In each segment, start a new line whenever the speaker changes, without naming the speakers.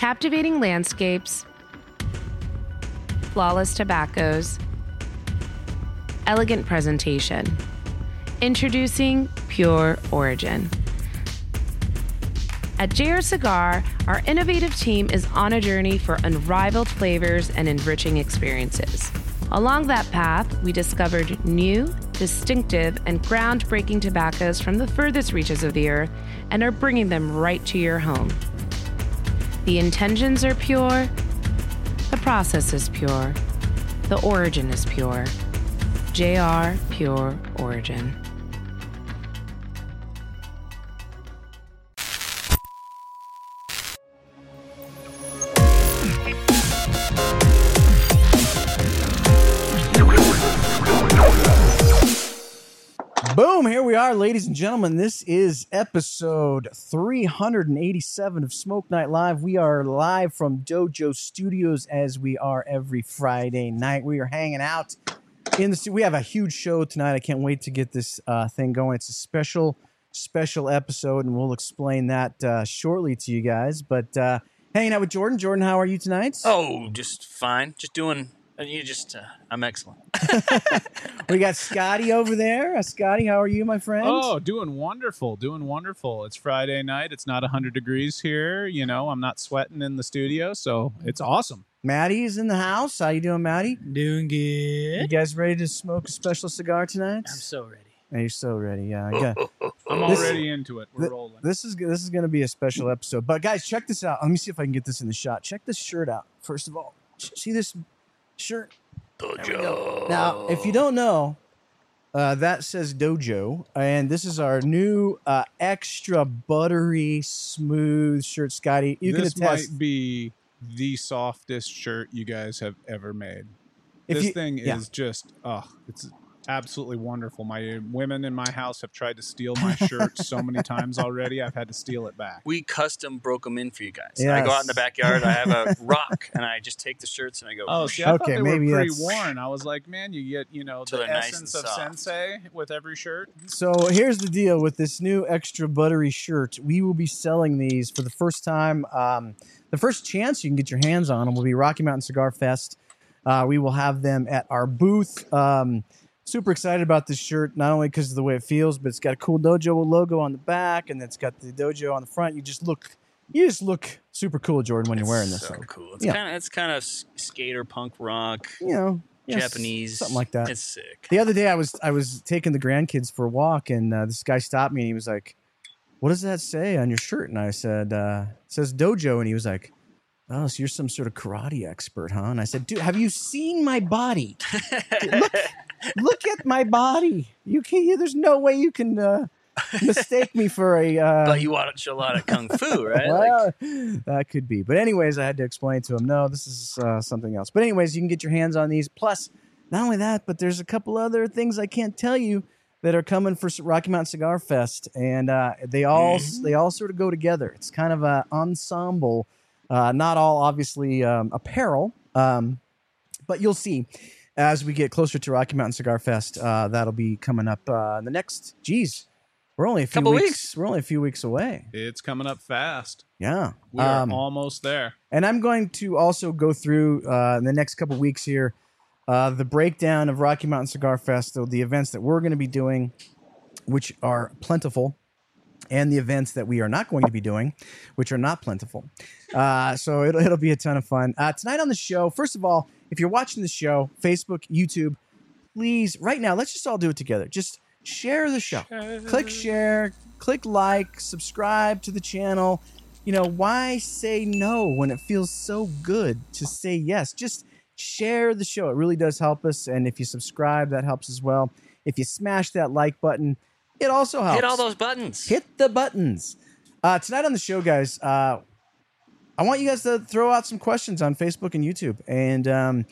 captivating landscapes, flawless tobaccos, elegant presentation. Introducing Pure Origin. At JR Cigar, our innovative team is on a journey for unrivaled flavors and enriching experiences. Along that path, we discovered new, distinctive, and groundbreaking tobaccos from the furthest reaches of the earth and are bringing them right to your home. The intentions are pure, the process is pure, the origin is pure. JR Pure Origin.
Are, ladies and gentlemen. This is episode 387 of Smoke Night Live. We are live from Dojo Studios as we are every Friday night. We are hanging out in the stu- we have a huge show tonight. I can't wait to get this uh, thing going. It's a special special episode and we'll explain that uh, shortly to you guys. But uh, hanging out with Jordan. Jordan, how are you tonight?
Oh, just fine. Just doing. Uh, You just. Uh, I'm excellent.
We got Scotty over there. Uh, Scotty, how are you, my friend?
Oh, doing wonderful, doing wonderful. It's Friday night. It's not 100 degrees here. You know, I'm not sweating in the studio, so it's awesome.
Maddie's in the house. How you doing, Maddie?
Doing good.
You guys ready to smoke a special cigar tonight?
I'm so ready.
Are you so ready? Yeah. I got,
I'm
This-
already into it. We're
th-
rolling.
this is this is going to be a special episode. But guys, check this out. Let me see if I can get this in the shot. Check this shirt out. First of all, see this shirt. Go. Now, if you don't know, uh, that says Dojo, and this is our new uh, extra buttery smooth shirt. Scotty, you
this
can attest.
might be the softest shirt you guys have ever made.
If
this
you-
thing
yeah.
is just, oh, it's absolutely wonderful. My women in my house have tried to steal my shirt so many times already. I've had to steal it back.
We custom broke them in for you guys. I go out in the backyard. I have a rock, and I just take the shirts and I go.
Oh, see, I
Okay,
thought they
maybe
were
that's-
pre-worn. I was like, man, you get, you know, the
they're nice
essence of
soft.
sensei with every shirt.
So here's the deal with this new extra buttery shirt. We will be selling these for the first time. Um, the first chance you can get your hands on them will be Rocky Mountain Cigar Fest. Uh, we will have them at our booth. Um, super excited about this shirt, not only because of the way it feels, but it's got a cool dojo logo on the back, and it's got the dojo on the front. You just look, you just look super cool, Jordan, when you're wearing this.
So
thing.
cool. It's
Yeah.
kind of it's kind of skater punk rock,
You know,
Japanese,
something like that.
It's sick.
The other day, I was I was taking the grandkids for a walk, and uh, this guy stopped me and he was like, "What does that say on your shirt?" And I said, uh, "It says dojo." And he was like, "Oh, so you're some sort of karate expert, huh?" And I said, "Dude, have you seen my body? look, look at my body. You can't. There's no way you can uh, mistake me for a." Uh,
but you watch a lot of kung fu, right?
well, that could be. But anyways, I had to explain to him, no, this is uh, something else. But anyways, you can get your hands on these. Plus, not only that, but there's a couple other things I can't tell you that are coming for Rocky Mountain Cigar Fest, and uh, they all they all sort of go together. It's kind of an ensemble. Uh, not all obviously um, apparel, um, but you'll see as we get closer to Rocky Mountain Cigar Fest. Uh, that'll be coming up uh, in the next. Geez, we're only a few
Couple
weeks,
weeks.
We're only a few weeks away.
It's coming up fast.
Yeah.
We are
Um,
almost there.
and I'm going to also go through uh, in the next couple weeks here uh, the breakdown of Rocky Mountain Cigar Fest, the- the events that we're going to be doing, which are plentiful, and the events that we are not going to be doing, which are not plentiful. Uh, so it'll, it'll be a ton of fun. Uh, tonight on the show, first of all, if you're watching the show, Facebook, YouTube, please, right now, let's just all do it together. Just share the show. Click share, click like, subscribe to the channel. You know, why say no when it feels so good to say yes? Just share the show. It really does help us. And if you subscribe, that helps as well. If you smash that like button, it also helps
Hit all those buttons.
hit the buttons. Uh, tonight on the show, guys, uh, I want you guys to throw out some questions on Facebook and YouTube, and um,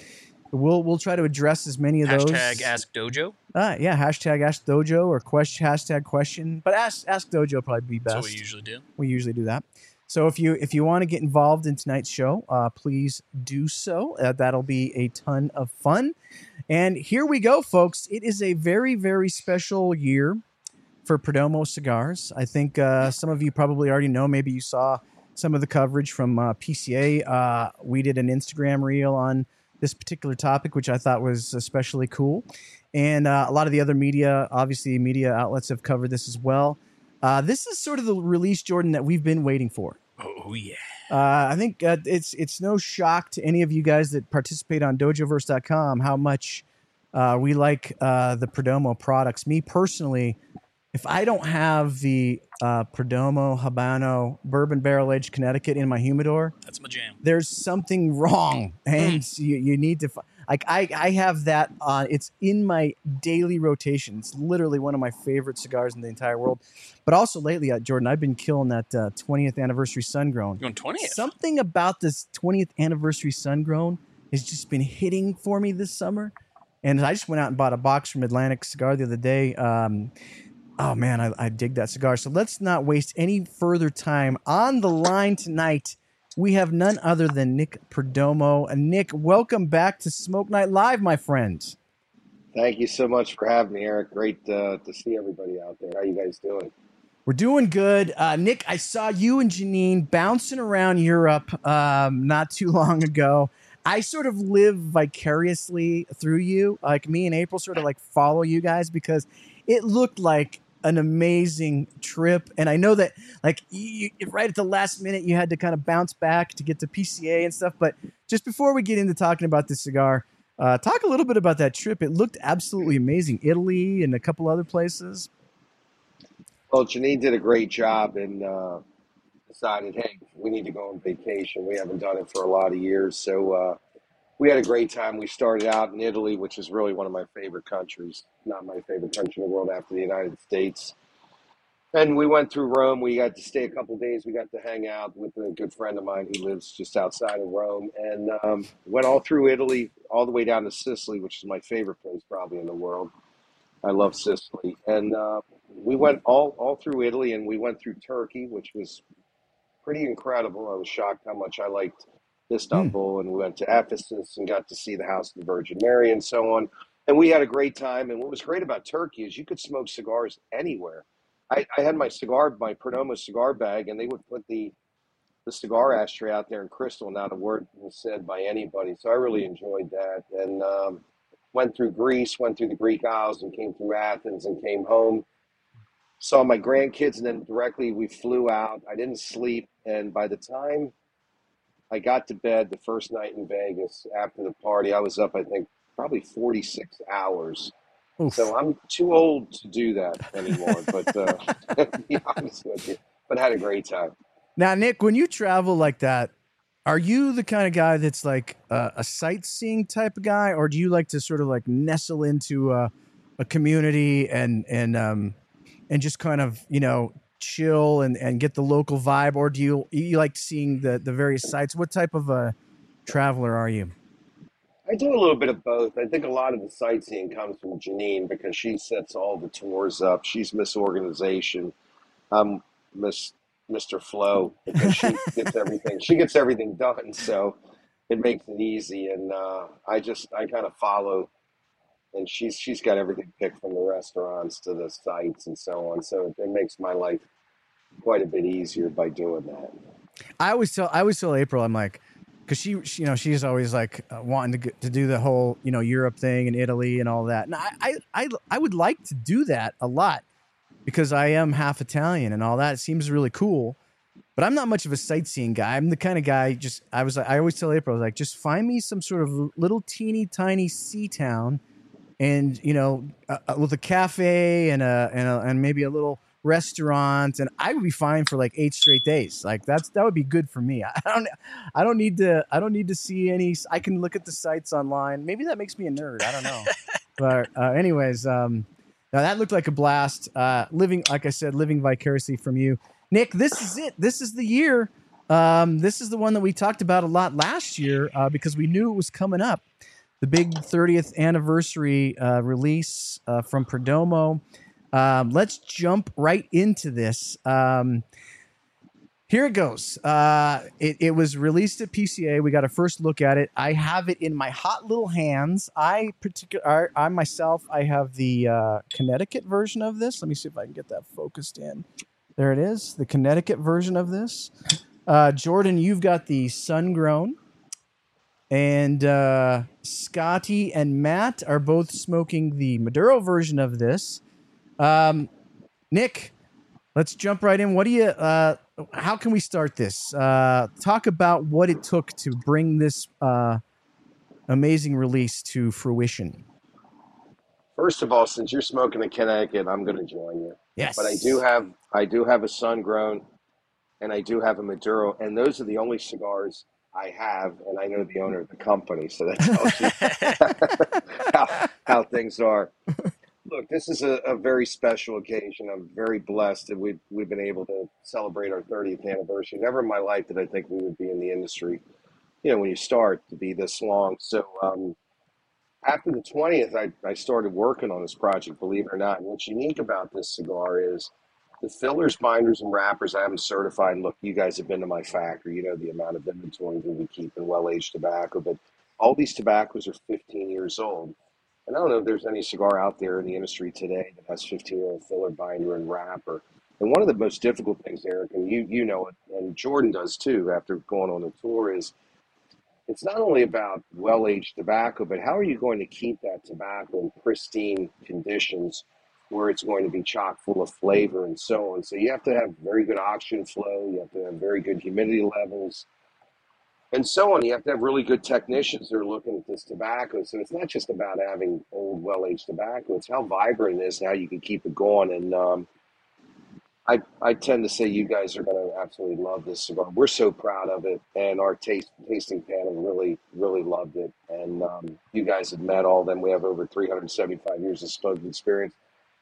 we'll we'll try to address as many of those.
Hashtag Ask Dojo.
Uh, yeah, hashtag Ask Dojo or question hashtag question, but Ask Ask Dojo probably be best.
That's what we usually do.
We usually do that. So if you if you want to get involved in tonight's show, uh, please do so. Uh, that'll be a ton of fun. And here we go, folks. It is a very very special year for Perdomo cigars. I think uh, some of you probably already know. Maybe you saw some of the coverage from uh, PCA. Uh, we did an Instagram reel on this particular topic, which I thought was especially cool. And uh, a lot of the other media, obviously, media outlets have covered this as well. Uh, this is sort of the release, Jordan, that we've been waiting for.
Oh yeah.
Uh, I think uh, it's it's no shock to any of you guys that participate on DojoVerse.com how much uh, we like uh, the Perdomo products. Me personally, if I don't have the uh, Perdomo Habano Bourbon Barrel Aged Connecticut in my humidor,
That's my jam.
there's something wrong, and you, you need to. fi- Like I, I have that. Uh, it's in my daily rotation. It's literally one of my favorite cigars in the entire world. But also lately, uh, Jordan, I've been killing that uh, 20th anniversary sun grown.
Going twentieth.
Something about this 20th anniversary sun grown has just been hitting for me this summer. And I just went out and bought a box from Atlantic Cigar the other day. Um, oh man, I, I dig that cigar. So let's not waste any further time. On the line tonight, we have none other than Nick Perdomo. And Nick, welcome back to Smoke Night Live, my friend.
Thank you so much for having me, Eric. Great uh, to see everybody out there. How you guys doing?
We're doing good. Uh, Nick, I saw you and Janine bouncing around Europe um, not too long ago. I sort of live vicariously through you. Like me and April sort of like follow you guys because it looked like an amazing trip. And I know that like you, right at the last minute you had to kind of bounce back to get to PCA and stuff. But just before we get into talking about this cigar, uh, talk a little bit about that trip. It looked absolutely amazing. Italy and a couple other places.
Well, Janine did a great job and uh, decided, hey, we need to go on vacation. We haven't done it for a lot of years. So uh, we had a great time. We started out in Italy, which is really one of my favorite countries, not my favorite country in the world after the United States. And we went through Rome. We got to stay a couple days. We got to hang out with a good friend of mine who lives just outside of Rome, and um, went all through Italy, all the way down to Sicily, which is my favorite place probably in the world. I love Sicily, and uh, we went all all through Italy, and we went through Turkey, which was pretty incredible. I was shocked how much I liked Istanbul, and we went to Ephesus and got to see the House of the Virgin Mary and so on. And we had a great time. And what was great about Turkey is you could smoke cigars anywhere. I, I had my cigar, my Perdomo cigar bag, and they would put the the cigar ashtray out there in crystal. Not a word was said by anybody. So I really enjoyed that, and um, went through Greece, went through the Greek Isles, and came through Athens, and came home. Saw my grandkids, and then directly we flew out. I didn't sleep, and by the time I got to bed the first night in Vegas after the party, I was up, I think, probably 46 hours.
Oof.
So I'm too old to do that anymore, but uh, to be honest with you, but had a great time.
Now, Nick, when you travel like that, are you the kind of guy that's like a, a sightseeing type of guy, or do you like to sort of like nestle into a, a community and and um and just kind of you know chill and, and get the local vibe, or do you you like seeing the the various sites? What type of a traveler are you?
I do a little bit of both. I think a lot of the sightseeing comes from Janine because she sets all the tours up. She's Miss Organization. I'm Miss Mr. Flow because she gets everything. She gets everything done, so it makes it easy. And uh, I just I kind of follow, and she's she's got everything picked from the restaurants to the sites and so on. So it makes my life quite a bit easier by doing that.
I always tell I always tell April I'm like because she, she you know she's always like uh, wanting to to do the whole you know Europe thing and Italy and all that. And I, I I I would like to do that a lot because I am half Italian and all that. It seems really cool. But I'm not much of a sightseeing guy. I'm the kind of guy just I was like I always tell April I was like just find me some sort of little teeny tiny sea town and you know uh, with a cafe and a and a, and maybe a little restaurant and I would be fine for like eight straight days. Like that's that would be good for me. I don't I don't need to I don't need to see any I can look at the sites online. Maybe that makes me a nerd. I don't know. but uh, anyways, um now that looked like a blast. Uh living like I said living vicariously from you. Nick, this is it. This is the year. Um this is the one that we talked about a lot last year uh, because we knew it was coming up. The big 30th anniversary uh, release uh, from Perdomo. Um, let's jump right into this. Um, here it goes. Uh, it, it was released at PCA. We got a first look at it. I have it in my hot little hands. I particular, I myself, I have the uh, Connecticut version of this. Let me see if I can get that focused in. There it is, the Connecticut version of this. Uh, Jordan, you've got the sun grown, and uh, Scotty and Matt are both smoking the Maduro version of this. Um, Nick, let's jump right in. What do you? Uh, how can we start this? Uh, talk about what it took to bring this uh, amazing release to fruition.
First of all, since you're smoking in Connecticut, I'm going to join you.
Yes,
But I do have I do have a sun grown, and I do have a Maduro, and those are the only cigars I have, and I know the owner of the company, so that tells you how, how things are. Look, this is a, a very special occasion. I'm very blessed that we've we've been able to celebrate our 30th anniversary. Never in my life did I think we would be in the industry. You know, when you start to be this long. So um, after the 20th, I, I started working on this project, believe it or not. And what's unique about this cigar is the fillers, binders, and wrappers. I have them certified. Look, you guys have been to my factory. You know the amount of inventory that we keep in well aged tobacco. But all these tobaccos are 15 years old. And I don't know if there's any cigar out there in the industry today that has 15 year old filler, binder, and wrapper. And one of the most difficult things, Eric, and you you know it, and Jordan does too, after going on the tour, is it's not only about well aged tobacco, but how are you going to keep that tobacco in pristine conditions where it's going to be chock full of flavor and so on. So you have to have very good oxygen flow, you have to have very good humidity levels, and so on. You have to have really good technicians that are looking at this tobacco. So it's not just about having old, well aged tobacco, it's how vibrant it is how you can keep it going. And um, I, I tend to say you guys are going to absolutely love this cigar. We're so proud of it, and our taste tasting panel really really loved it. And um, you guys have met all of them. We have over 375 years of smoking experience.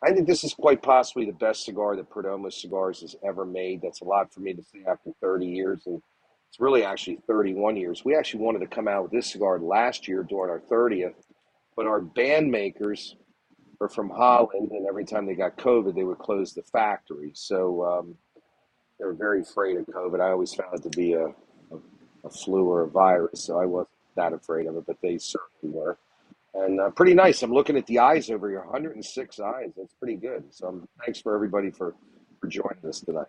I think this is quite possibly the best cigar that Perdomo Cigars has ever made. That's a lot for me to say after 30 years, and it's really actually 31 years. We actually wanted to come out with this cigar last year during our 30th, but our band makers are from Holland, and every time they got COVID, they would close the factory. So um, they were very afraid of COVID. I always found it to be a, a, a flu or a virus, so I wasn't that afraid of it, but they certainly were. And uh, pretty nice. I'm looking at the eyes over here 106 eyes. That's pretty good. So um, thanks for everybody for, for joining us tonight.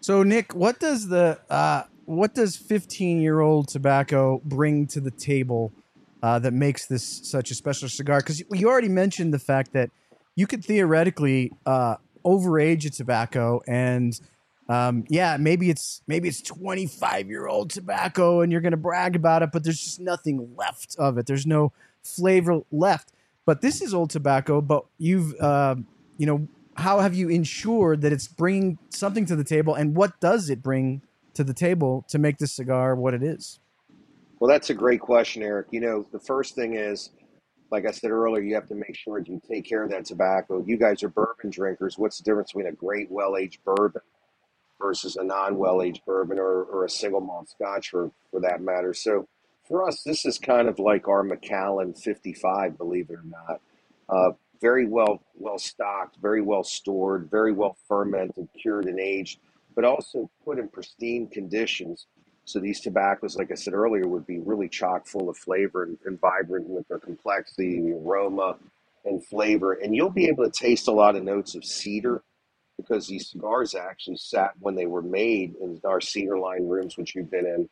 So Nick, what does the uh, what does 15 year old tobacco bring to the table uh, that makes this such a special cigar? Because you already mentioned the fact that you could theoretically uh, overage a tobacco, and um, yeah, maybe it's maybe it's 25 year old tobacco, and you're going to brag about it, but there's just nothing left of it. There's no flavor left. But this is old tobacco, but you've uh, you know how have you ensured that it's bringing something to the table, and what does it bring to the table to make this cigar what it is?
Well, that's a great question, Eric. You know, the first thing is, like I said earlier, you have to make sure you take care of that tobacco. You guys are bourbon drinkers. What's the difference between a great well aged bourbon versus a non well aged bourbon or, or a single malt scotch for, for that matter? So for us, this is kind of like our Macallan 55, believe it or not. Uh, very well well stocked, very well stored, very well fermented, cured, and aged, but also put in pristine conditions. So these tobaccos, like I said earlier, would be really chock full of flavor and, and vibrant with their complexity, the aroma, and flavor. And you'll be able to taste a lot of notes of cedar because these cigars actually sat when they were made in our cedar line rooms, which you've been in,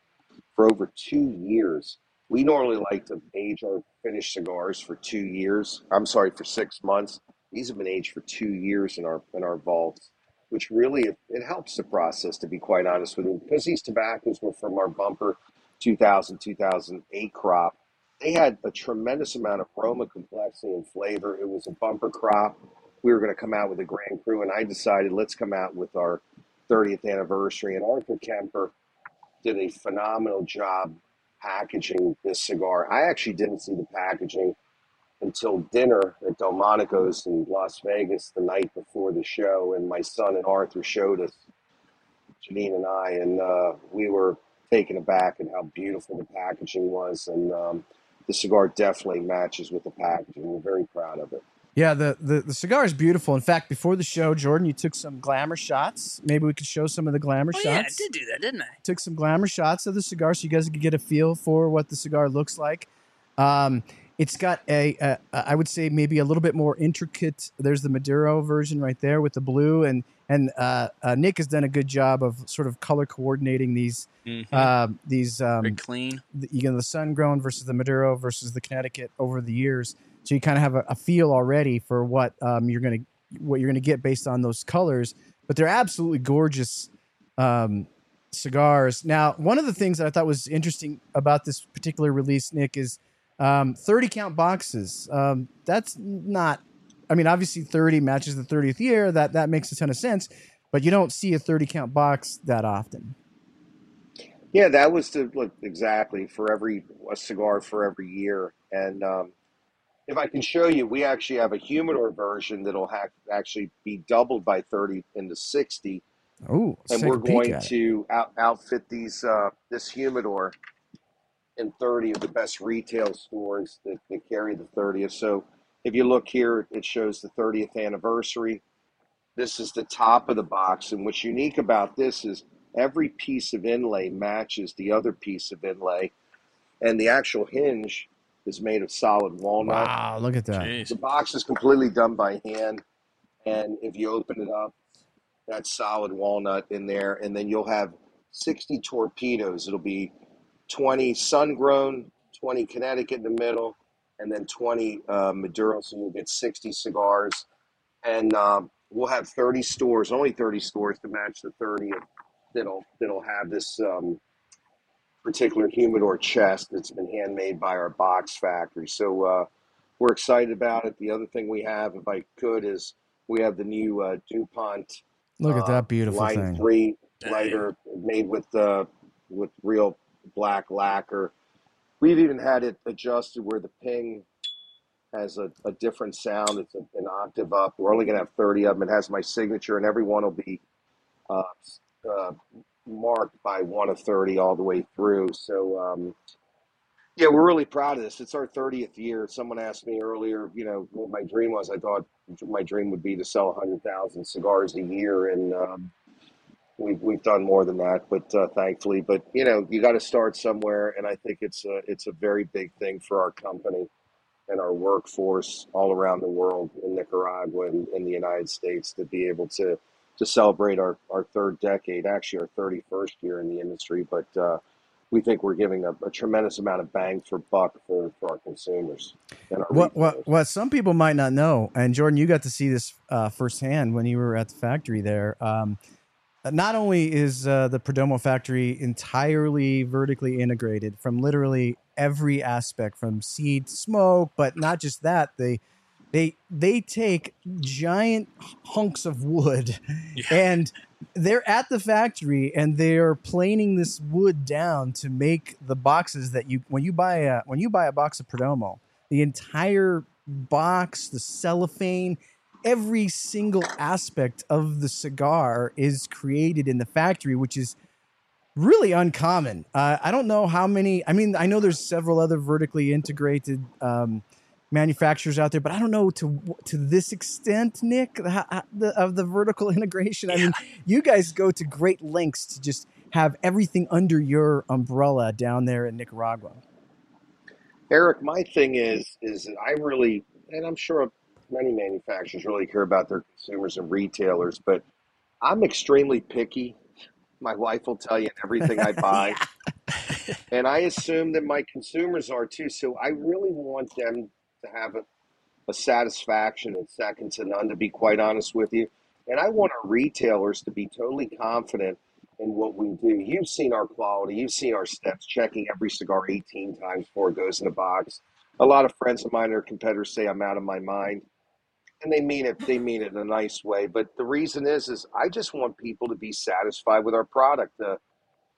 for over two years. We normally like to age our finished cigars for two years. I'm sorry, for six months. These have been aged for two years in our in our vaults, which really it helps the process. To be quite honest with you, because these tobaccos were from our bumper 2000 2008 crop, they had a tremendous amount of aroma, complexity, and flavor. It was a bumper crop. We were going to come out with a Grand Cru, and I decided let's come out with our 30th anniversary. And Arthur Kemper did a phenomenal job packaging this cigar. I actually didn't see the packaging until dinner at Delmonico's in Las Vegas the night before the show, and my son and Arthur showed us, Janine and I, and uh, we were taken aback at how beautiful the packaging was, and um, the cigar definitely matches with the packaging. We're very proud of it.
Yeah, the, the, the cigar is beautiful. In fact, before the show, Jordan, you took some glamour shots. Maybe we could show some of the glamour
Oh
shots.
yeah, I did do that, didn't I?
Took some glamour shots of the cigar so you guys could get a feel for what the cigar looks like. Um, It's got a, a, I would say maybe a little bit more intricate. There's the Maduro version right there with the blue, and and uh, uh, Nick has done a good job of sort of color coordinating these
Mhm.
uh, these um,
Very clean.
the, you know the sun grown versus the Maduro versus the Connecticut over the years. So you kind of have a, a feel already for what um, you're gonna what you're gonna get based on those colors. But they're absolutely gorgeous um, cigars. Now, one of the things that I thought was interesting about this particular release, Nick, is um, 30 count boxes. Um, that's not. I mean, obviously, 30 matches the 30th year. That that makes a ton of sense. But you don't see a 30 count box that often.
Yeah, that was to look exactly for every a cigar for every year. And um, if I can show you, we actually have a humidor version that'll ha- actually be doubled by 30 into 60.
Oh,
and we're going to out, outfit these uh, this humidor in 30 of the best retail stores that, that carry the 30th. So if you look here, it shows the 30th anniversary. This is the top of the box, and what's unique about this is every piece of inlay matches the other piece of inlay, and the actual hinge is made of solid walnut.
Wow, look at that.
Jeez.
The box is completely done by hand, and if you open it up, that's solid walnut in there, and then you'll have 60 torpedoes. It'll be 20 sun grown, 20 Connecticut in the middle, and then 20 uh, Maduro. So you'll get 60 cigars, and um, we'll have 30 stores, only 30 stores to match the 30 that'll that'll have this um, particular humidor chest that's been handmade by our box factory. So uh, we're excited about it. The other thing we have, if I could, is we have the new uh, DuPont
Look at
uh,
that beautiful
line
thing.
three
Dang.
lighter made with uh, with real black lacquer. We've even had it adjusted where the ping has a, a different sound. It's a, an octave up. We're only going to have 30 of them. It has my signature, and every one will be uh, uh, marked by one of 30 all the way through. So, um, yeah, we're really proud of this. It's our 30th year. Someone asked me earlier, you know, what my dream was. I thought my dream would be to sell 100,000 cigars a year, and um, we've we've done more than that, but uh, thankfully, but you know, you got to start somewhere, and I think it's a it's a very big thing for our company and our workforce all around the world in Nicaragua and in the United States to be able to to celebrate our, our third decade, actually our 31st year in the industry, but uh, we think we're giving a, a tremendous amount of bang for buck for, for our consumers and our
What what what some people might not know, and Jordan, you got to see this uh, firsthand when you were at the factory there. Um, not only is uh, the Perdomo factory entirely vertically integrated from literally every aspect, from seed smoke, but not just that they they they take giant hunks of wood
Yeah.
and they're at the factory and they're planing this wood down to make the boxes that you when you buy a when you buy a box of Perdomo, the entire box, the cellophane, every single aspect of the cigar is created in the factory, which is really uncommon. Uh, I don't know how many. I mean, I know there's several other vertically integrated um, manufacturers out there, but I don't know to to this extent, Nick, the, the, of the vertical integration. I mean, you guys go to great lengths to just have everything under your umbrella down there in Nicaragua.
Eric, my thing is is I really, and I'm sure many manufacturers really care about their consumers and retailers, but I'm extremely picky. My wife will tell you in everything I buy, and I assume that my consumers are too. So I really want them to have a, a satisfaction and second to none, to be quite honest with you. And I want our retailers to be totally confident in what we do. You've seen our quality, you've seen our steps, checking every cigar 18 times before it goes in a box. A lot of friends of mine or competitors say I'm out of my mind. And they mean it, they mean it in a nice way. But the reason is, is I just want people to be satisfied with our product.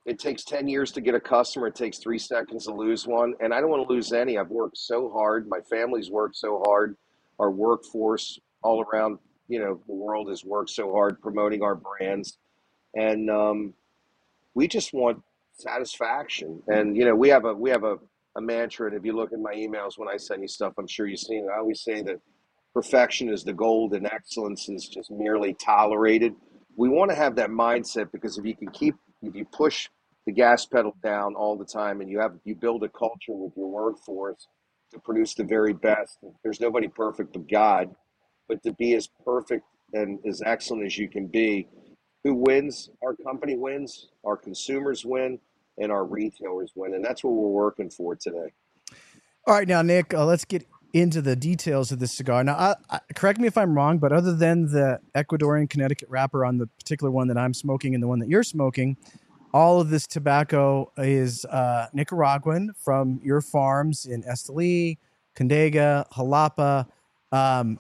It takes 10 years to get a customer. It takes three seconds to lose one. And I don't want to lose any. I've worked so hard. My family's worked so hard. Our workforce all around, you know, the world has worked so hard promoting our brands. And um, we just want satisfaction. And, you know, we have a, we have a, a mantra. And if you look at my emails when I send you stuff, I'm sure you've seen it. I always say that perfection is the gold and excellence is just merely tolerated. We want to have that mindset because if you can keep, if you push the gas pedal down all the time and you have, you build a culture with your workforce to produce the very best. There's nobody perfect but God, but to be as perfect and as excellent as you can be, who wins? Our company wins, our consumers win, and our retailers win, and that's what we're working for today.
All right, now Nick, uh, let's get into the details of this cigar. Now, I, I, correct me if I'm wrong, but other than the Ecuadorian Connecticut wrapper on the particular one that I'm smoking and the one that you're smoking, all of this tobacco is uh, Nicaraguan from your farms in Esteli, Condega, Jalapa. Um,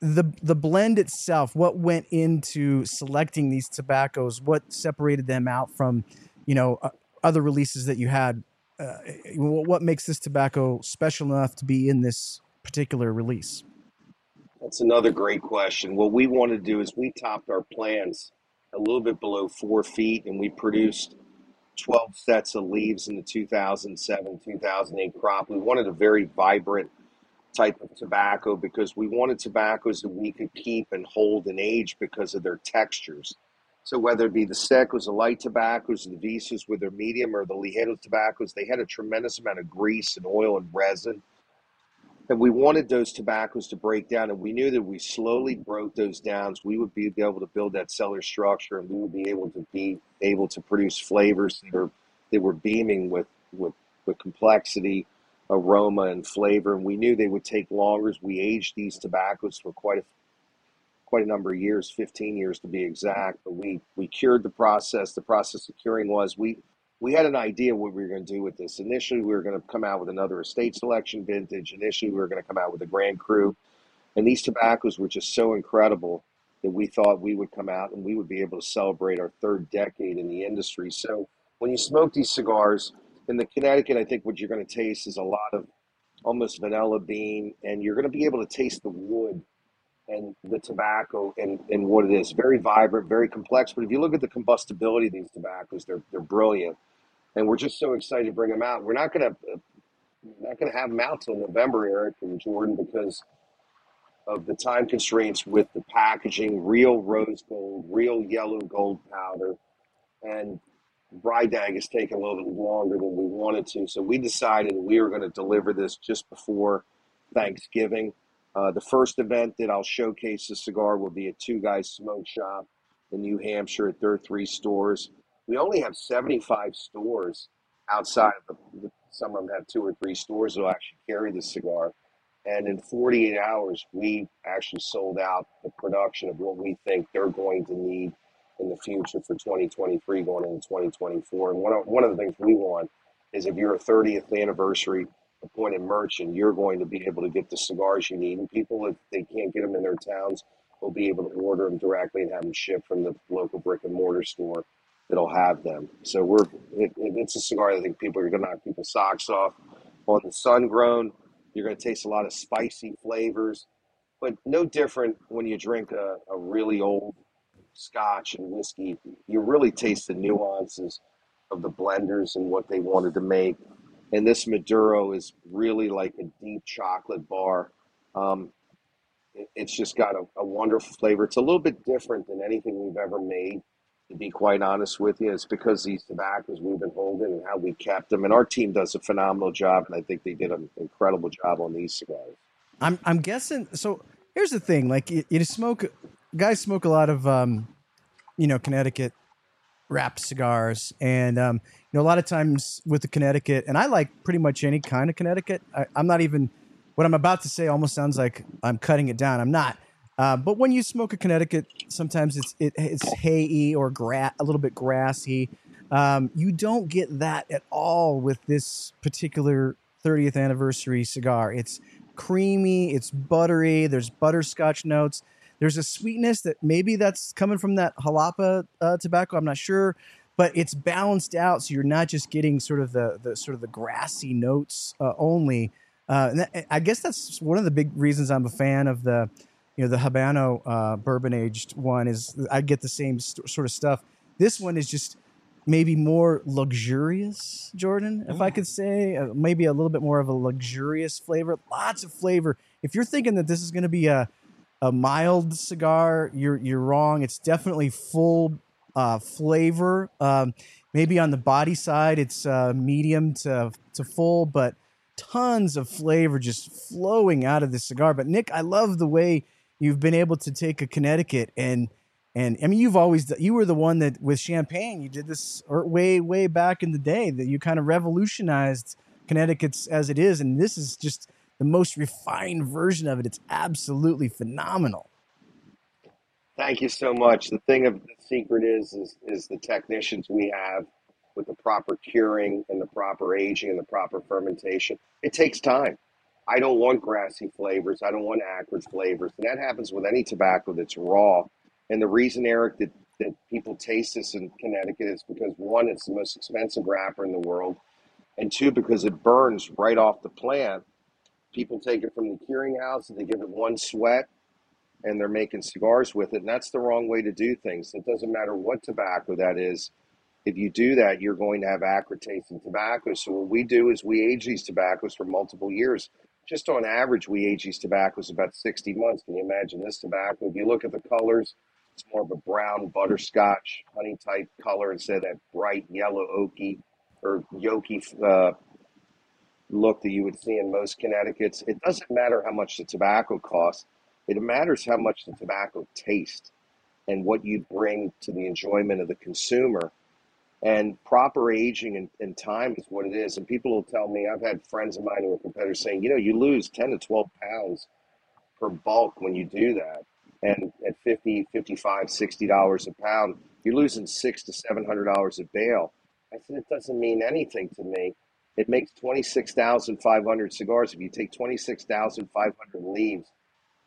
the the blend itself, what went into selecting these tobaccos? What separated them out from, you know, uh, other releases that you had? Uh, what makes this tobacco special enough to be in this particular release?
That's another great question. What we want to do is we topped our plans a little bit below four feet, and we produced 12 sets of leaves in the 2007 2008 crop. We wanted a very vibrant type of tobacco because we wanted tobaccos that we could keep and hold and age because of their textures. So whether it be the secos, the light tobaccos, the visos with their medium, or the ligeros tobaccos, they had a tremendous amount of grease and oil and resin. And we wanted those tobaccos to break down and we knew that we slowly broke those down we would be able to build that cellar structure and we would be able to be able to produce flavors that are that were beaming with with, with complexity aroma and flavor. And we knew they would take longer. As we aged these tobaccos for quite a quite a number of years 15 years to be exact but we we cured the process the process of curing was we we had an idea what we were going to do with this. Initially, we were going to come out with another estate selection vintage. Initially, we were going to come out with a Grand Cru. And these tobaccos were just so incredible that we thought we would come out and we would be able to celebrate our third decade in the industry. So when you smoke these cigars, in the Connecticut, I think what you're going to taste is a lot of almost vanilla bean, and you're going to be able to taste the wood and the tobacco and, and what it is. Very vibrant, very complex. But if you look at the combustibility of these tobaccos, they're they're brilliant, and we're just so excited to bring them out. We're not gonna not gonna have them out till November, Eric and Jordan, because of the time constraints with the packaging. Real rose gold, real yellow gold powder, and Brydag is taking a little bit longer than we wanted to. So we decided we were going to deliver this just before Thanksgiving uh, the first event that I'll showcase the cigar will be at Two Guys Smoke Shop in New Hampshire at their three stores. We only have 75 stores outside of the, some of them have two or three stores that'll actually carry the cigar. And in 48 hours, we actually sold out the production of what we think they're going to need in the future for 2023 going into 2024. And one of, one of the things we want is if you're a 30th anniversary appointed merchant, you're going to be able to get the cigars you need. And people, if they can't get them in their towns, will be able to order them directly and have them shipped from the local brick and mortar store that'll have them. So we're it, it's a cigar that I think people are going to knock people's socks off. On the sun grown, you're going to taste a lot of spicy flavors, but no different when you drink a, a really old scotch and whiskey. You really taste the nuances of the blenders and what they wanted to make and this Maduro is really like a deep chocolate bar. Um, it, it's just got a, a, wonderful flavor. It's a little bit different than anything we've ever made, to be quite honest with you. It's because these tobaccos we've been holding and how we kept them. And our team does a phenomenal job, and I think they did an incredible job on these cigars.
I'm I'm guessing. So here's the thing: like you, you smoke, guys smoke a lot of, um, you know, Connecticut wrapped cigars, and um, you know, a lot of times with the Connecticut, and I like pretty much any kind of Connecticut. I, am not even what I'm about to say almost sounds like I'm cutting it down. I'm not. Uh, but when you smoke a Connecticut, sometimes it's it, it's hayy or gra- a little bit grassy. Um, you don't get that at all with this particular 30th anniversary cigar. It's creamy, it's buttery. There's butterscotch notes. There's a sweetness that maybe that's coming from that jalapa uh, tobacco. I'm not sure, but it's balanced out, so you're not just getting sort of the the sort of the grassy notes uh, only. Uh, and that, I guess that's one of the big reasons I'm a fan of the you know the Habano uh, bourbon aged one is I get the same st- sort of stuff. This one is just maybe more luxurious, Jordan, if I could say, uh, maybe a little bit more of a luxurious flavor. Lots of flavor. If you're thinking that this is going to be a a mild cigar, you're you're wrong. It's definitely full uh, flavor. Um, maybe on the body side, it's uh, medium to to full, but tons of flavor just flowing out of this cigar. But Nick, I love the way you've been able to take a Connecticut and and I mean you've always you were the one that with champagne you did this way way back in the day that you kind of revolutionized Connecticut's as it is, and this is just the most refined version of it. It's absolutely phenomenal.
Thank you so much. The thing of the secret is, is, is the technicians we have with the proper curing and the proper aging and the proper fermentation. It takes time. I don't want grassy flavors. I don't want acrid flavors. And that happens with any tobacco that's raw. And the reason, Eric, that, that people taste this in Connecticut is because one, it's the most expensive wrapper in the world. And two, because it burns right off the plant. People take it from the curing house and they give it one sweat and they're making cigars with it. And that's the wrong way to do things. It doesn't matter what tobacco that is. If you do that, you're going to have acrid tasting tobacco. So what we do is we age these tobaccos for multiple years. Just on average, we age these tobaccos about 60 months. Can you imagine this tobacco? If you look at the colors, it's more of a brown butterscotch honey type color instead of that bright yellow oaky or yolky uh, look that you would see in most Connecticut's. It doesn't matter how much the tobacco costs it matters how much the tobacco tastes and what you bring to the enjoyment of the consumer. And proper aging and, and time is what it is. And people will tell me, I've had friends of mine who are competitors saying, you know, you lose 10 to 12 pounds per bulk when you do that. And at 50, 55, 60 dollars a pound, you're losing six to seven hundred dollars a bale. I said it doesn't mean anything to me. It makes twenty six thousand five hundred cigars. If you take twenty six thousand five hundred leaves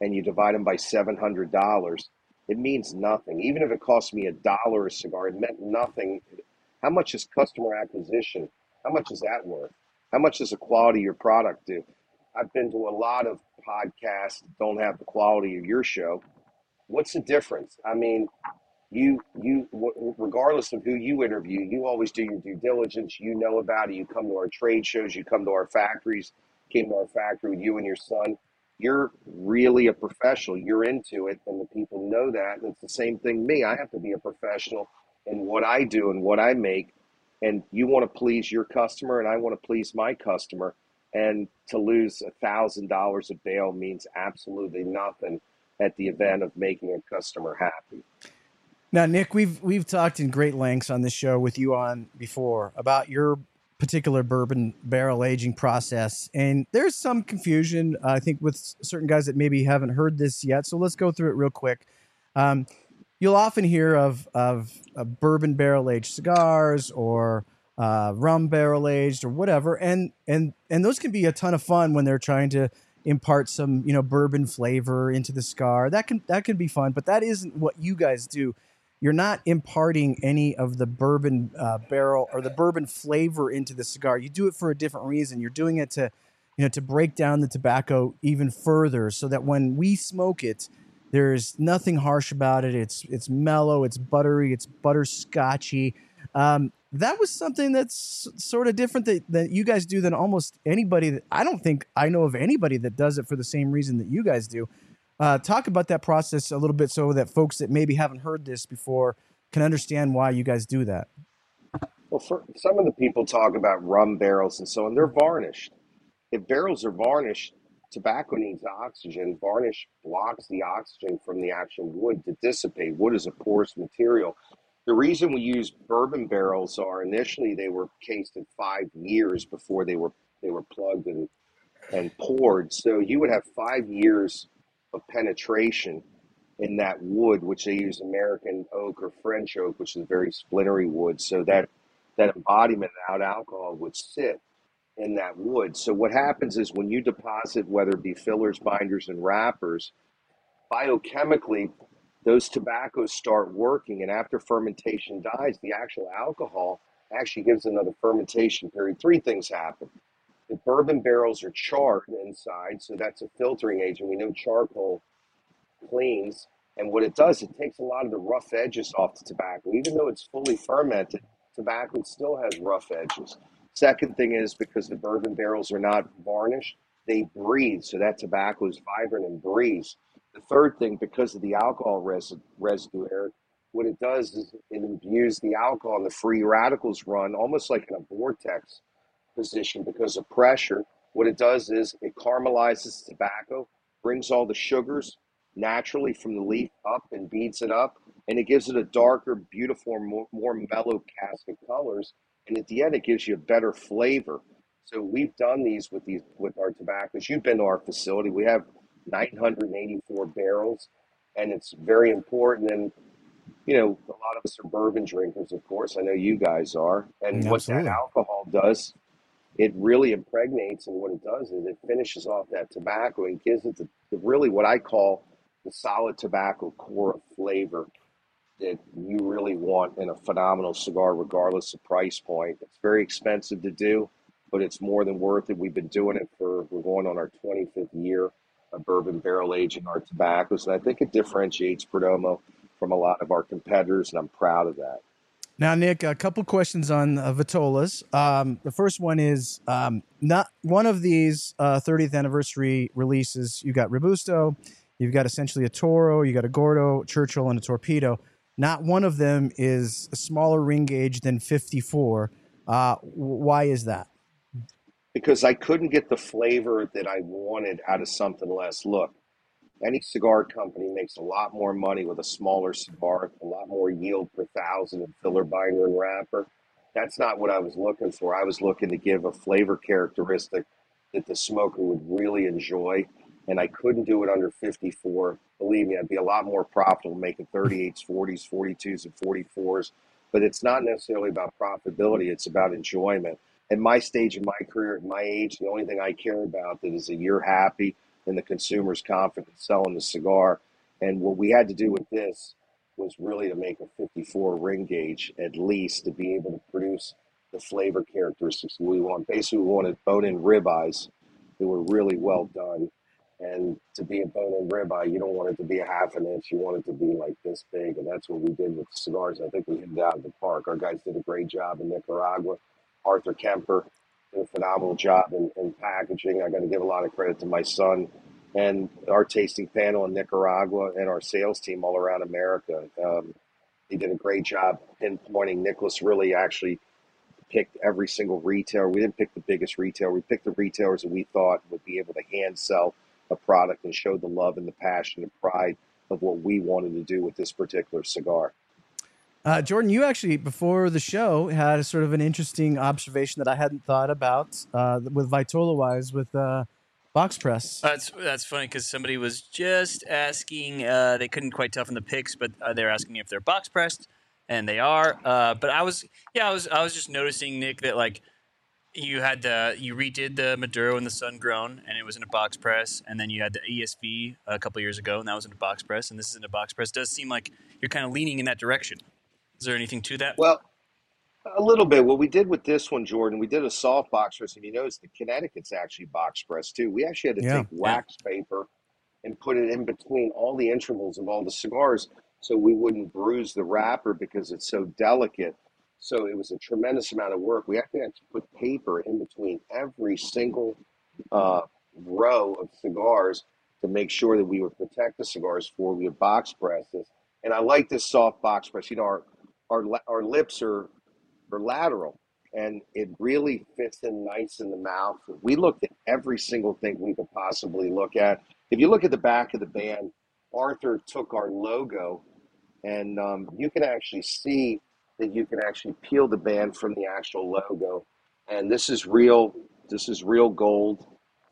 and you divide them by $700, it means nothing. Even if it cost me a dollar a cigar, it meant nothing. How much is customer acquisition? How much is that worth? How much does the quality of your product do? I've been to a lot of podcasts that don't have the quality of your show. What's the difference? I mean, you you regardless of who you interview, you always do your due diligence. You know about it. You come to our trade shows. You come to our factories. Came to our factory with you and your son you're really a professional. You're into it, and the people know that. And it's the same thing. Me, I have to be a professional in what I do and what I make. And you want to please your customer, and I want to please my customer. And to lose a thousand dollars a bale means absolutely nothing at the event of making a customer happy.
Now, Nick, we've we've talked in great lengths on this show with you on before about your particular bourbon barrel aging process. And there's some confusion, uh, I think, with certain guys that maybe haven't heard this yet. So let's go through it real quick. Um, you'll often hear of, of, of bourbon barrel aged cigars or uh, rum barrel aged or whatever, and and and those can be a ton of fun when they're trying to impart some you know bourbon flavor into the cigar. That can that can be fun, but that isn't what you guys do you're not imparting any of the bourbon uh, barrel or the bourbon flavor into the cigar. You do it for a different reason. You're doing it to, you know, to break down the tobacco even further, so that when we smoke it, there's nothing harsh about it. It's it's mellow, it's buttery, it's butterscotchy. Um, that was something that's sort of different that, that you guys do than almost anybody that I don't think I know of anybody that does it for the same reason that you guys do. Uh, talk about that process a little bit so that folks that maybe haven't heard this before can understand why you guys do that.
Well, for some of the people talk about rum barrels and so on, they're varnished. If barrels are varnished, tobacco needs oxygen. Varnish blocks the oxygen from the actual wood to dissipate. Wood is a porous material. The reason we use bourbon barrels are initially they were cased in five years before they were they were plugged and and poured. So you would have five years of penetration in that wood, which they use American oak or French oak, which is very splintery wood. So that that embodiment out alcohol would sit in that wood. So what happens is when you deposit, whether it be fillers, binders, and wrappers, biochemically, those tobaccos start working, and after fermentation dies, the actual alcohol actually gives another fermentation period. Three things happen. The bourbon barrels are charred inside, so that's a filtering agent. We know charcoal cleans, and what it does, it takes a lot of the rough edges off the tobacco. Even though it's fully fermented, tobacco still has rough edges. Second thing is because the bourbon barrels are not varnished, they breathe, so that tobacco is vibrant and breathes. The third thing, because of the alcohol res- residue, Eric, what it does is it imbues the alcohol and the free radicals run almost like in a vortex position because of pressure. What it does is it caramelizes tobacco, brings all the sugars naturally from the leaf up and beats it up, and it gives it a darker, beautiful, more, more mellow cast of colors. And at the end, it gives you a better flavor. So we've done these with these with our tobaccos. You've been to our facility. We have 984 barrels, and it's very important. And you know, a lot of us are bourbon drinkers, of course. I know you guys are. And
Mm,
what that alcohol does, it really impregnates, and what it does is it finishes off that tobacco and gives it the, the really what I call the solid tobacco core of flavor that you really want in a phenomenal cigar, regardless of price point. It's very expensive to do, but it's more than worth it. We've been doing it for, we're going on our 25th year of bourbon barrel aging our tobaccos, and I think it differentiates Perdomo from a lot of our competitors, and I'm proud of that.
Now, Nick, a couple questions on uh, Vitolas. Um, the first one is um, not one of these uh, 30th anniversary releases. You got Robusto, you've got essentially a Toro, you got a Gordo, Churchill, and a Torpedo. Not one of them is a smaller ring gauge than 54. Uh, why is that?
because I couldn't get the flavor that I wanted out of something less. Look, any cigar company makes a lot more money with a smaller cigar, a lot more yield per thousand in filler binder and wrapper. That's not what I was looking for. I was looking to give a flavor characteristic that the smoker would really enjoy, and I couldn't do it under 54. Believe me, I'd be a lot more profitable making 38s, 40s, 42s, and 44s. But it's not necessarily about profitability, it's about enjoyment. At my stage in my career, at my age, the only thing I care about that is that you're happy and the consumer's confidence selling the cigar. And what we had to do with this was really to make a 54 ring gauge at least to be able to produce the flavor characteristics we want. Basically, we wanted bone-in ribeyes that were really well done. And to be a bone-in ribeye, you don't want it to be a half an inch. You want it to be like this big, and that's what we did with the cigars. I think we hit it out of the park. Our guys did a great job in Nicaragua. Arthur Kemper a phenomenal job in, in packaging. I got to give a lot of credit to my son and our tasting panel in Nicaragua and our sales team all around America. Um, they did a great job pinpointing. Nicholas really actually picked every single retailer. We didn't pick the biggest retailer. We picked the retailers that we thought would be able to hand sell a product and show the love and the passion and pride of what we wanted to do with this particular cigar.
Uh, Jordan, you actually before the show had a sort of an interesting observation that I hadn't thought about uh, with Vitola wise with uh, box press.
That's that's funny because somebody was just asking. Uh, they couldn't quite tell from the pics, but uh, they're asking if they're box pressed, and they are. Uh, but I was, yeah, I was, I was just noticing, Nick, that like you had the you redid the Maduro and the Sun Grown, and it was in a box press, and then you had the ESV a couple years ago, and that was in a box press, and this is in a box press. It does seem like you're kind of leaning in that direction. Is there anything to that?
Well, a little bit. What we did with this one, Jordan, we did a soft box press, and you notice the Connecticut's actually box press too. We actually had to
Yeah.
take wax paper and put it in between all the intervals of all the cigars so we wouldn't bruise the wrapper because it's so delicate. So it was a tremendous amount of work. We actually had to put paper in between every single uh, row of cigars to make sure that we would protect the cigars before we would box press this. And I like this soft box press. You know, our our our lips are are lateral, and it really fits in nice in the mouth. We looked at every single thing we could possibly look at. If you look at the back of the band, Arthur took our logo, and um, you can actually see that you can actually peel the band from the actual logo. And this is real. This is real gold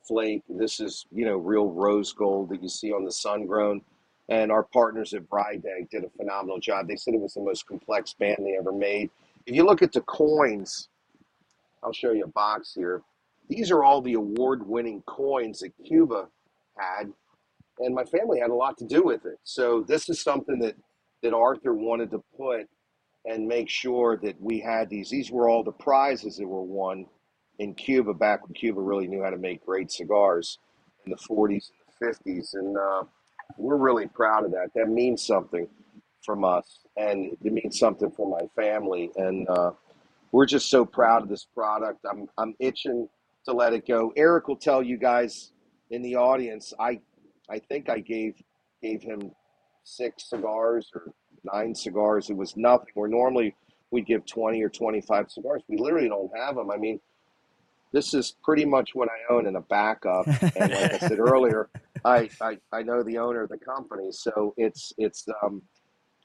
flake. This is you know real rose gold that you see on the sun grown. And our partners at Vrydag did a phenomenal job. They said it was the most complex band they ever made. If you look at the coins, I'll show you a box here. These are all the award-winning coins that Cuba had, and my family had a lot to do with it. So this is something that that Arthur wanted to put and make sure that we had these. These were all the prizes that were won in Cuba back when Cuba really knew how to make great cigars in the 40s and the 50s, and uh, we're really proud of that. That means something from us, and it means something for my family, and uh, we're just so proud of this product. I'm I'm itching to let it go. Eric will tell you guys in the audience. I I think I gave gave him six cigars or nine cigars. It was nothing. Where normally we give 20 or 25 cigars. We literally don't have them. I mean, this is pretty much what I own in a backup. And like I said earlier, I, I, I know the owner of the company. So it's, it's, um,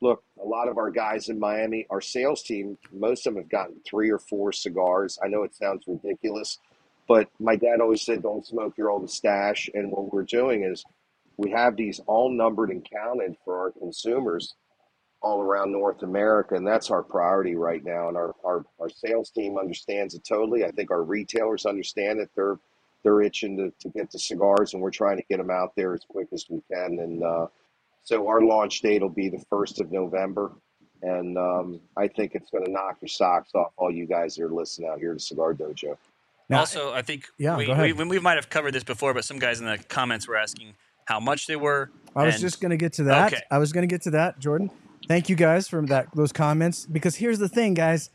look, a lot of our guys in Miami, our sales team, most of them have gotten three or four cigars. I know it sounds ridiculous, but my dad always said, don't smoke your old stash. And what we're doing is we have these all numbered and counted for our consumers all around North America, and that's our priority right now. And our, our, our sales team understands it totally. I think our retailers understand it. They're they're itching to, to get the cigars, and we're trying to get them out there as quick as we can. And uh, so our launch date will be the first of November, and um, I think it's going to knock your socks off all you guys that are listening out here to Cigar Dojo.
Now-
also, I think
Yeah,
we,
go ahead.
we, we might have covered this before, but some guys in the comments were asking how much they were.
I was
and-
just going to get to that.
Okay.
I was going to get to that, Jordan. Thank you guys for that those comments because here's the thing, guys.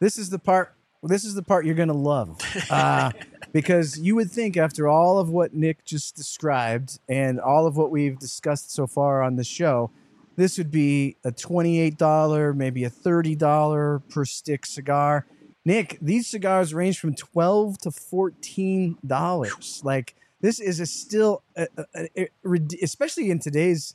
This is the part. This is the part you're going to love uh, because you would think after all of what Nick just described and all of what we've discussed so far on the show, this would be a twenty-eight dollar, maybe a thirty dollar per stick cigar. Nick, these cigars range from twelve to fourteen dollars. Like this is a still, a, a, a- especially in today's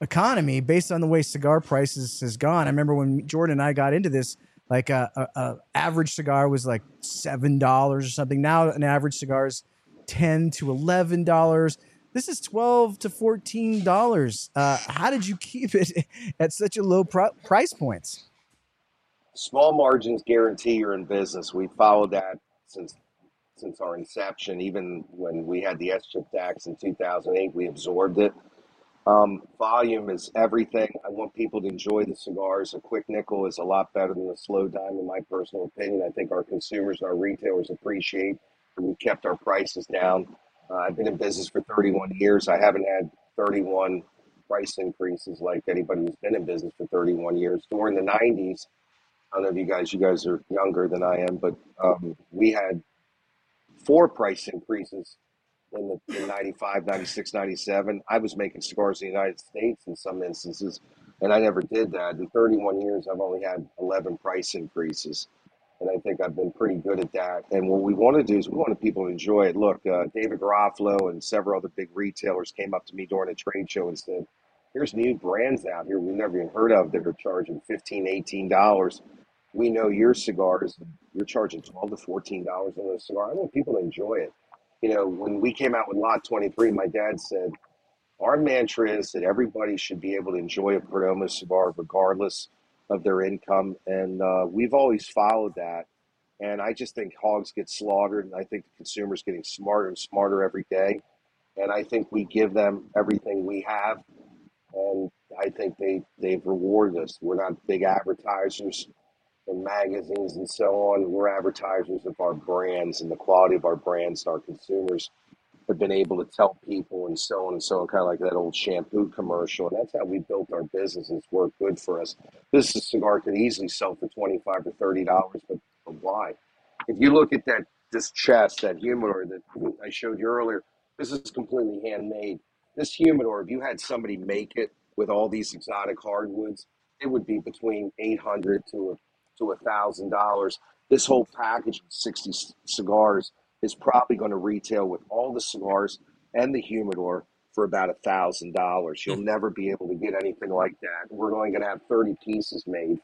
economy, based on the way cigar prices has gone. I remember when Jordan and I got into this, like a, a, a average cigar was like seven dollars or something. Now an average cigar is ten to eleven dollars. This is twelve to fourteen dollars. Uh, how did you keep it at such a low pri- price points?
Small margins guarantee you're in business. We followed that since since our inception. Even when we had the SCHIP tax in 2008, we absorbed it. Um, volume is everything. I want people to enjoy the cigars. A quick nickel is a lot better than a slow dime, in my personal opinion. I think our consumers and our retailers appreciate that we kept our prices down. Uh, I've been in business for 31 years. I haven't had 31 price increases like anybody who's been in business for 31 years. During the 90s, I don't know if you guys, you guys are younger than I am, but um, we had four price increases in the in 95, 96, 97. I was making cigars in the United States in some instances, and I never did that. In 31 years, I've only had 11 price increases. And I think I've been pretty good at that. And what we want to do is we want people to enjoy it. Look, uh, David Garofalo and several other big retailers came up to me during a trade show and said, Here's new brands out here we've never even heard of that are charging $15, $18. We know your cigars, you're charging 12 to $14 on a cigar. I want people to enjoy it you know, when we came out with Lot 23, my dad said, our mantra is that everybody should be able to enjoy a Perdomo cigar regardless of their income. And uh, we've always followed that. And I just think hogs get slaughtered. And I think the consumer's getting smarter and smarter every day. And I think we give them everything we have. And I think they, they've rewarded us. We're not big advertisers in magazines and so on. We're advertisers of our brands and the quality of our brands and our consumers have been able to tell people and so on and so on, kind of like that old shampoo commercial. And that's how we built our business. It's worked good for us. This cigar could easily sell for 25 to $30, but, but why? If you look at that, this chest, that humidor that I showed you earlier, this is completely handmade. This humidor, if you had somebody make it with all these exotic hardwoods, it would be between 800 to a to a thousand dollars. This whole package of sixty cigars is probably going to retail with all the cigars and the humidor for about a thousand dollars. You'll hmm. never be able to get anything like that. We're only going to have thirty pieces made,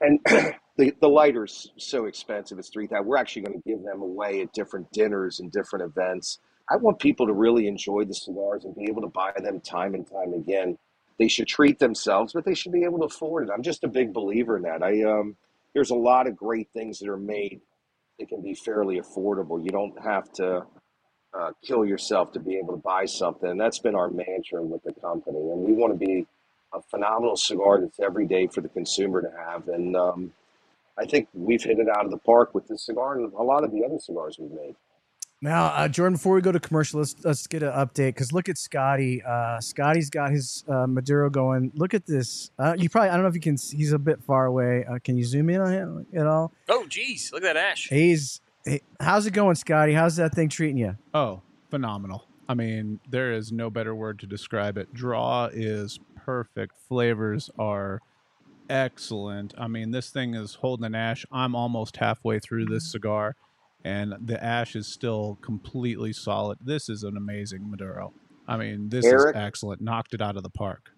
and the the lighter's so expensive. It's three thousand. We're actually going to give them away at different dinners and different events. I want people to really enjoy the cigars and be able to buy them time and time again they should treat themselves, but they should be able to afford it. I'm just a big believer in that. I um, there's a lot of great things that are made that can be fairly affordable. You don't have to uh, kill yourself to be able to buy something. And that's been our mantra with the company, and we want to be a phenomenal cigar that's every day for the consumer to have. And um, I think we've hit it out of the park with this cigar and a lot of the other cigars we've made.
Now, uh, Jordan, before we go to commercial, let's let's get an update because look at Scotty. Uh, Scotty's got his uh, Maduro going. Look at this. Uh, you probably I don't know if you can. He's a bit far away. Uh, can you zoom in on him at all?
Oh, geez, look at that ash.
He's. Hey, how's it going, Scotty? How's that thing treating you?
Oh, phenomenal. I mean, there is no better word to describe it. Draw is perfect. Flavors are excellent. I mean, this thing is holding an ash. I'm almost halfway through this cigar, and the ash is still completely solid. This is an amazing Maduro. I mean, this
Eric,
is excellent. Knocked it out of the park.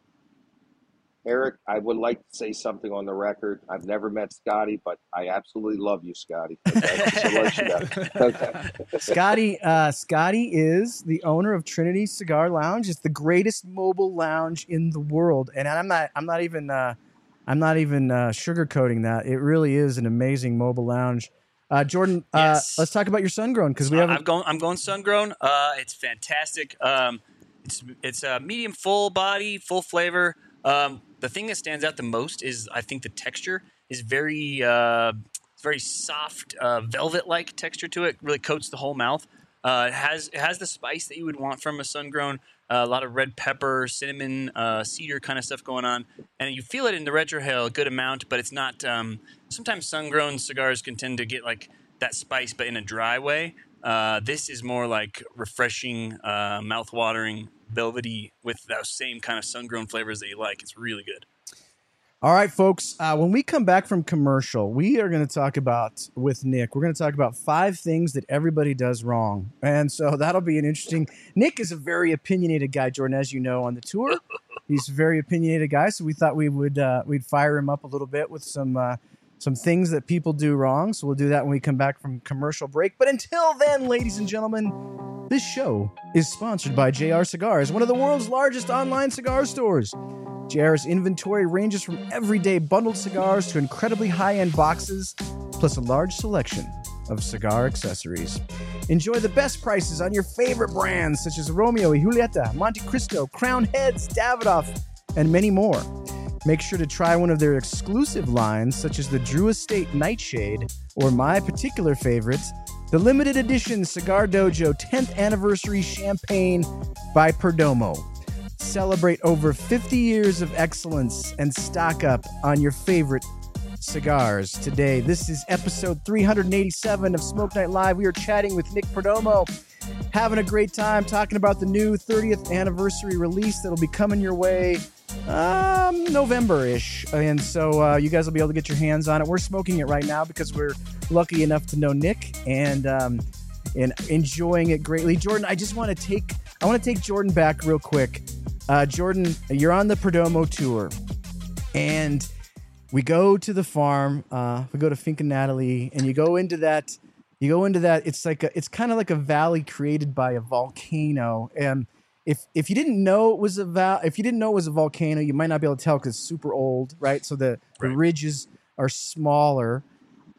Eric, I would like to say something on the record. I've never met Scotty, but I absolutely love you, Scotty. Okay, just to let you know. Okay.
Scotty, uh, Scotty is the owner of Trinity Cigar Lounge. It's the greatest mobile lounge in the world, and I'm not. I'm not even. Uh, I'm not even uh, sugarcoating that. It really is an amazing mobile lounge. Uh, Jordan, uh, let's talk about your sun grown because we haven't.
I'm going. I'm going sun grown. Uh, it's fantastic. Um, it's it's a medium full body, full flavor. Um, the thing that stands out the most is I think the texture is very uh, very soft, uh, velvet like texture to it. Really coats the whole mouth. Uh, it has it has the spice that you would want from a sun grown. A lot of red pepper, cinnamon, uh, cedar kind of stuff going on, and you feel it in the retrohale a good amount, but it's not. Um, sometimes sun-grown cigars can tend to get like that spice, but in a dry way. Uh, this is more like refreshing, uh, mouth-watering, velvety, with those same kind of sun-grown flavors that you like. It's really good.
All right, folks. Uh, when we come back from commercial, we are going to talk about with Nick. We're going to talk about five things that everybody does wrong, and so that'll be an interesting. Nick is a very opinionated guy, Jordan, as you know on the tour. He's a very opinionated guy, so we thought we would uh, we'd fire him up a little bit with some uh, some things that people do wrong. So we'll do that when we come back from commercial break. But until then, ladies and gentlemen, this show is sponsored by JR Cigars, one of the world's largest online cigar stores. JR's inventory ranges from everyday bundled cigars to incredibly high end boxes, plus a large selection of cigar accessories. Enjoy the best prices on your favorite brands such as Romeo y Julieta, Montecristo, Crown Heads, Davidoff, and many more. Make sure to try one of their exclusive lines, such as the Drew Estate Nightshade, or my particular favorite, the limited edition Cigar Dojo 10th Anniversary Champagne by Perdomo. Celebrate over 50 years of excellence and stock up on your favorite cigars today. This is episode 387 of Smoke Night Live. We are chatting with Nick Perdomo, having a great time talking about the new 30th anniversary release that'll be coming your way um, November ish. And so uh, you guys will be able to get your hands on it. We're smoking it right now because we're lucky enough to know Nick and um, and enjoying it greatly. Jordan, I just want to take I want to take Jordan back real quick. Uh, Jordan, you're on the Perdomo tour, and we go to the farm. Uh, we go to Finca Natalie, and you go into that. You go into that. It's like a, it's kind of like a valley created by a volcano. And if if you didn't know it was a val, if you didn't know it was a volcano, you might not be able to tell because it's super old, right? So the the ridges are smaller.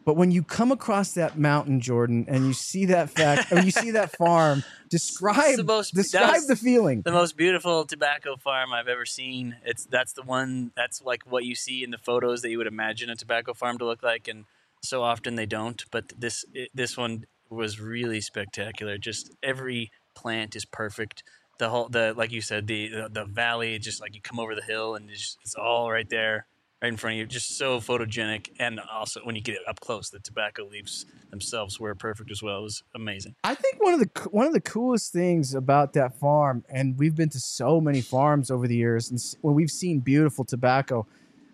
But when you come across that mountain, Jordan, and you see that fact, and you see that farm, describe
the most-
describe the feeling.
The most beautiful tobacco farm I've ever seen. It's that's the one that's like what you see in the photos that you would imagine a tobacco farm to look like, and so often they don't. But this it, this one was really spectacular. Just every plant is perfect. The whole the like you said the the, the valley just like you come over the hill and it's, just, it's all right there right in front of you. Just so photogenic and also when you get it up close the tobacco leaves themselves were perfect as well. It was amazing.
I think one of the one of the coolest things about that farm, and we've been to so many farms over the years, and when we've seen beautiful tobacco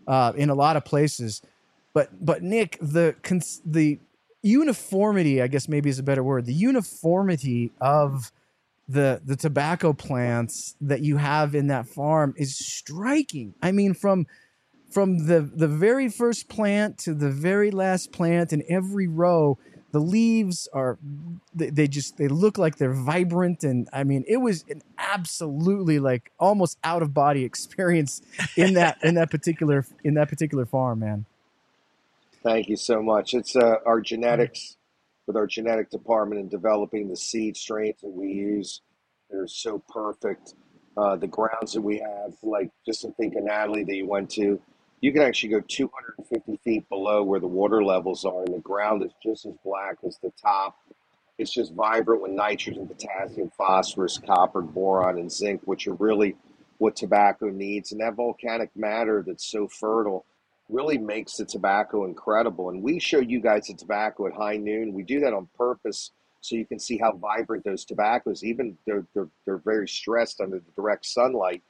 uh, in a lot of places, but but Nick, the the uniformity, I guess maybe is a better word, the uniformity of the the tobacco plants that you have in that farm is striking. I mean, from from the the very first plant to the very last plant in every row the leaves are they, they just they look like they're vibrant and i mean it was an absolutely like almost out of body experience in that in that particular in that particular farm man
Thank you so much. It's uh, our genetics with our genetic department in developing the seed strains that we use. They're so perfect. Uh, the grounds that we have, like just think of Natalie that you went to, you can actually go 250 feet below where the water levels are, and the ground is just as black as the top. It's just vibrant with nitrogen, potassium, phosphorus, copper, boron, and zinc, which are really what tobacco needs. And that volcanic matter that's so fertile really makes the tobacco incredible. And we show you guys the tobacco at high noon. We do that on purpose so you can see how vibrant those tobaccos, even they're, they're, they're very stressed under the direct sunlight.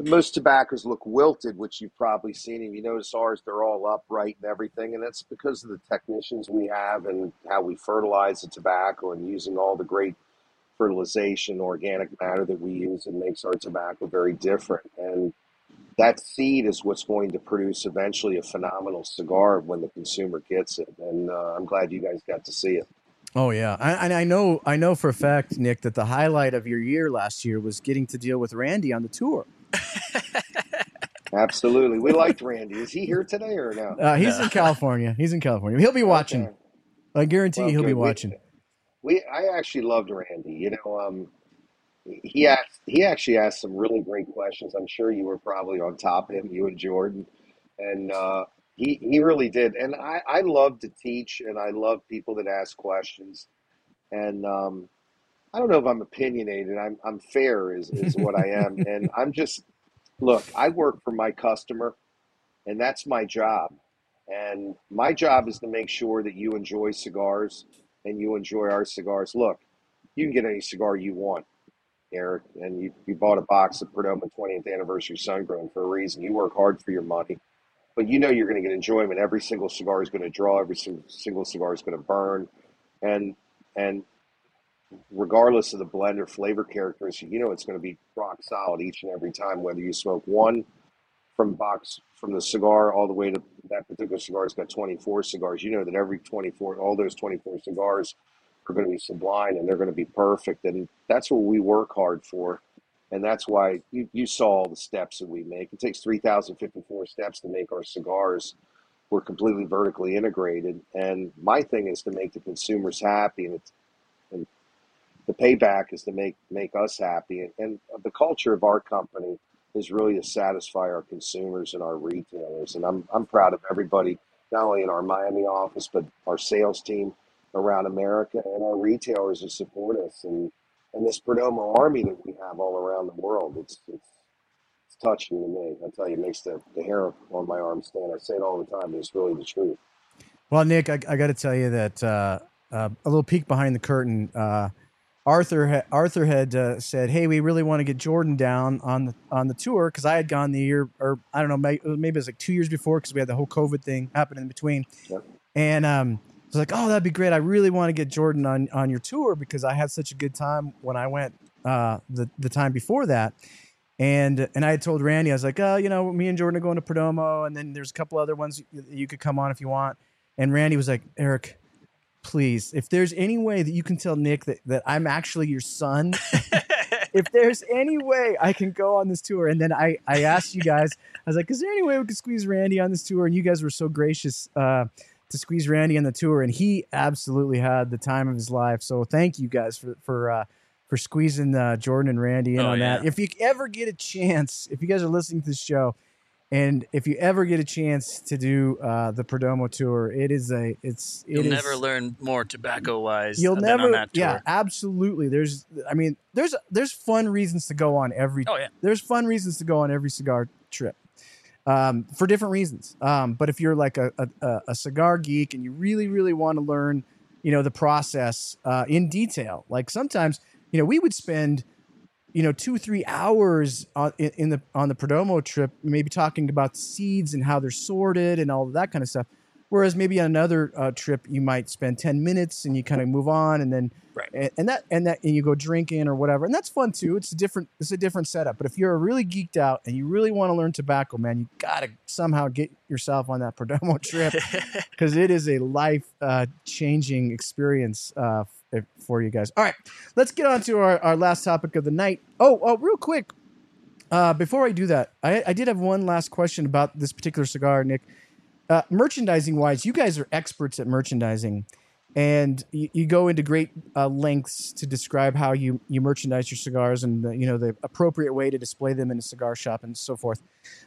most tobaccos look wilted, which you've probably seen. And you notice ours, they're all upright and everything. And that's because of the technicians we have and how we fertilize the tobacco and using all the great fertilization, organic matter that we use and makes our tobacco very different. And that seed is what's going to produce eventually a phenomenal cigar when the consumer gets it. And uh, I'm glad you guys got to see it.
Oh yeah, I, and I know I know for a fact, Nick, that the highlight of your year last year was getting to deal with Randy on the tour.
Absolutely, we liked Randy. Is he here today or no?
Uh, he's
No.
in California. He's in California. He'll be watching.
Okay.
I guarantee
Well,
you he'll be
good. We-
watching.
We I actually loved Randy. You know, um, he asked he actually asked some really great questions. I'm sure you were probably on top of him, you and Jordan, and uh, he he really did. And I I love to teach, and I love people that ask questions. And um, I don't know if I'm opinionated. I'm I'm fair is is what I am, and I'm just look. I work for my customer, and that's my job. And my job is to make sure that you enjoy cigars and you enjoy our cigars. Look, you can get any cigar you want, Eric, and you, you bought a box of Perdomo 20th anniversary Sungrown for a reason. You work hard for your money, but you know you're going to get enjoyment. Every single cigar is going to draw. Every single, cigar is going to burn, and and regardless of the blend or flavor characteristics, you know it's going to be rock solid each and every time. Whether you smoke one from box from the cigar all the way to that particular cigar's got 24 cigars. You know that every 24, all those 24 cigars are going to be sublime and they're going to be perfect. And that's what we work hard for. And that's why you, you saw all the steps that we make. It takes 3,054 steps to make our cigars. We're completely vertically integrated. And my thing is to make the consumers happy. And, and the payback is to make, make us happy. And, and the culture of our company is really to satisfy our consumers and our retailers. And I'm, I'm proud of everybody, not only in our Miami office, but our sales team around America and our retailers who support us and, and this Perdomo army that we have all around the world. It's, it's, it's touching to me. I tell you, it makes the, the hair on my arm stand. I say it all the time, but it's really the truth.
Well, Nick, I, I got to tell you that uh, uh, a little peek behind the curtain. Uh, Arthur ha- Arthur had uh, said, "Hey, we really want to get Jordan down on the on the tour because I had gone the year, or I don't know, may- maybe it was like two years before because we had the whole COVID thing happening in between."
Yep.
And um, was like, "Oh, that'd be great. I really want to get Jordan on on your tour because I had such a good time when I went uh, the the time before that." And and I had told Randy, I was like, "Oh, you know, me and Jordan are going to Perdomo, and then there's a couple other ones you, you could come on if you want." And Randy was like, "Eric." Please, if there's any way that you can tell Nick that, that I'm actually your son, if there's any way I can go on this tour, and then I, I asked you guys, I was like, is there any way we could squeeze Randy on this tour? And you guys were so gracious uh, to squeeze Randy on the tour, and he absolutely had the time of his life. So thank you guys for for uh, for squeezing uh, Jordan and Randy in
Oh,
on that.
yeah.
If you ever get a chance, if you guys are listening to this show, and if you ever get a chance to do uh, the Perdomo tour, it is a it's it
You'll
is-
never learn more tobacco wise.
You'll
than
never,
on that tour.
yeah, absolutely. There's, I mean, there's there's fun reasons to go on every.
Oh yeah.
There's fun reasons to go on every cigar trip, um, for different reasons. Um, but if you're like a, a a cigar geek and you really really want to learn, you know, the process uh, in detail, like sometimes, you know, we would spend, you know, two three hours on, in, the on the Perdomo trip, maybe talking about seeds and how they're sorted and all that kind of stuff. Whereas maybe on another uh, trip, you might spend ten minutes and you kind of move on, and then
Right.
and, and that and that and you go drinking or whatever, and that's fun too. It's a different it's a different setup. But if you're really geeked out and you really want to learn tobacco, man, you gotta somehow get yourself on that Perdomo trip because it is a life uh, changing experience uh, f- for you guys. All right, let's get on to our, our last topic of the night. Oh, oh, real quick, uh, before I do that, I, I did have one last question about this particular cigar, Nick. Uh, merchandising wise, you guys are experts at merchandising, and you, you go into great uh, lengths to describe how you you merchandise your cigars and the, you know the appropriate way to display them in a cigar shop and so forth.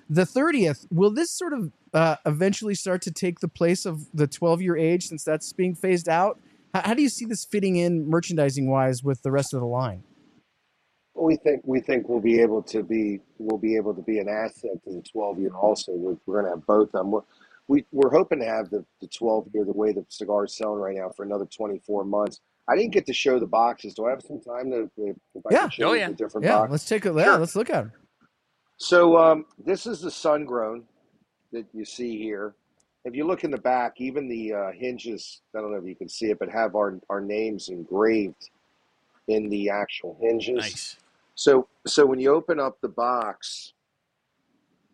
The thirtieth, will this sort of uh, eventually start to take the place of the twelve year age since that's being phased out? How, how do you see this fitting in merchandising wise with the rest of the line?
We think we think we'll be able to be we'll be able to be an asset to the 12 year also. We're, we're going to have both of them. We're, we, we're hoping to have the, the 12 year the way the cigar is selling right now for another 24 months. I didn't get to show the boxes. Do I have some time to?
Yeah.
Oh, yeah.
the different
Yeah,
boxes?
let's take a yeah,
Sure.
let's look at them.
So um, this is the sun grown that you see here. If you look in the back, even the uh, hinges, I don't know if you can see it, but have our, our names engraved in the actual hinges.
Nice.
So so when you open up the box,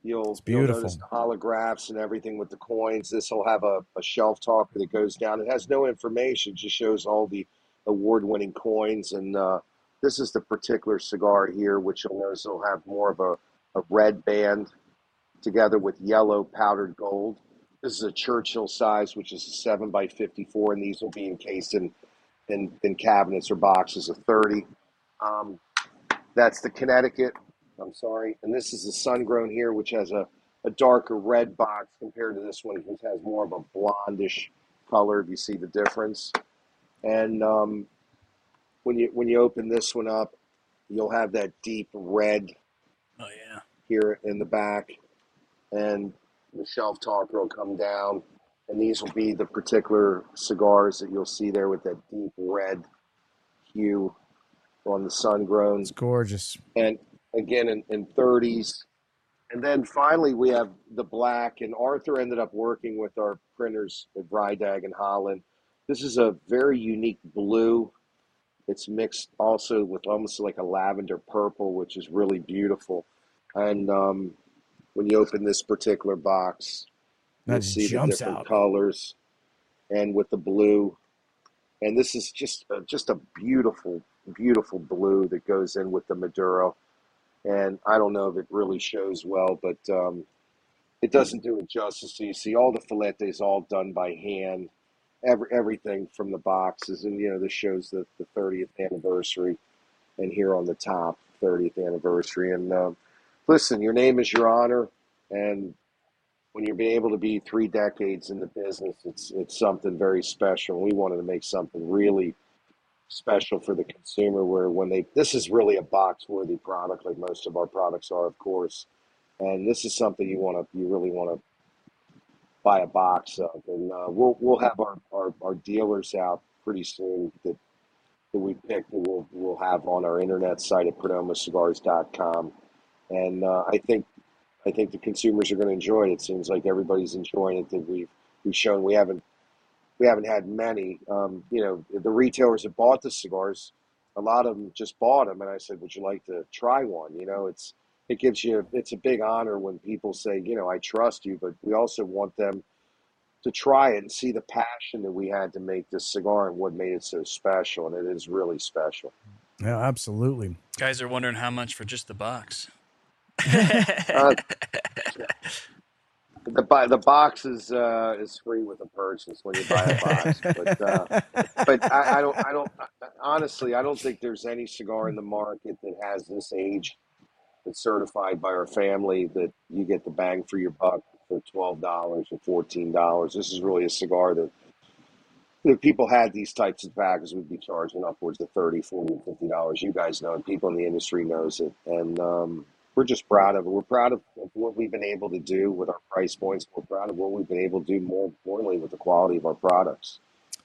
you'll
It's
you'll notice the holographs and everything with the coins. This will have a, a shelf talker that goes down. It has no information, just shows all the award winning coins. And uh, this is the particular cigar here, which you'll notice will have more of a, a red band together with yellow powdered gold. This is a Churchill size, which is a 7 by 54, and these will be encased in, in, in cabinets or boxes of 30. Um, that's the Connecticut. I'm sorry. And this is the sun grown here, which has a, a darker red box compared to this one, which has more of a blondish color. If you see the difference. And um, when you when you open this one up, you'll have that deep red
Oh yeah.
here in the back, and the shelf talker will come down, and these will be the particular cigars that you'll see there with that deep red hue on the sun grown
It's gorgeous.
and again in, in 30s. And then finally, we have the black, and Arthur ended up working with our printers at Vrydag in Holland. This is a very unique blue. It's mixed also with almost like a lavender purple, which is really beautiful. And um, when you open this particular box,
That
you'll see the different
out.
colors, and with the blue. And this is just a, just a beautiful, beautiful blue that goes in with the Maduro and I don't know if it really shows well, but um, it doesn't do it justice. So you see all the filetes all done by hand, every everything from the boxes, and you know this shows the the 30th anniversary, and here on the top, 30th anniversary. And um, listen, your name is your honor, and when you're being able to be three decades in the business, it's it's something very special. We wanted to make something really special for the consumer where when they this is really a box worthy product like most of our products are of course. And this is something you want to you really want to buy a box of. And uh, we'll we'll have our, our, our dealers out pretty soon that that we picked that we'll we'll have on our internet site at perdomocigars.com and uh, I think I think the consumers are going to enjoy it. It seems like everybody's enjoying it that we've we've shown we haven't we haven't had many. Um, you know, the retailers that bought the cigars, a lot of them just bought them, and I said, "Would you like to try one?" You know, it's it gives you it's a big honor when people say, you know, I trust you, but we also want them to try it and see the passion that we had to make this cigar and what made it so special, and it is really special.
Yeah, absolutely.
Guys are wondering how much for just the box.
Uh, the the box is uh, is free with a purchase when you buy a box, but uh, but I, I don't I don't honestly I don't think there's any cigar in the market that has this age that's certified by our family that you get the bang for your buck for twelve dollars or fourteen dollars. This is really a cigar that if people had these types of packets, we'd be charging upwards of 30 40 50 dollars. You guys know it. People in the industry knows it, and um, we're just proud of it. We're proud of, of what we've been able to do with our price points. We're proud of what we've been able to do more importantly with the quality of our products.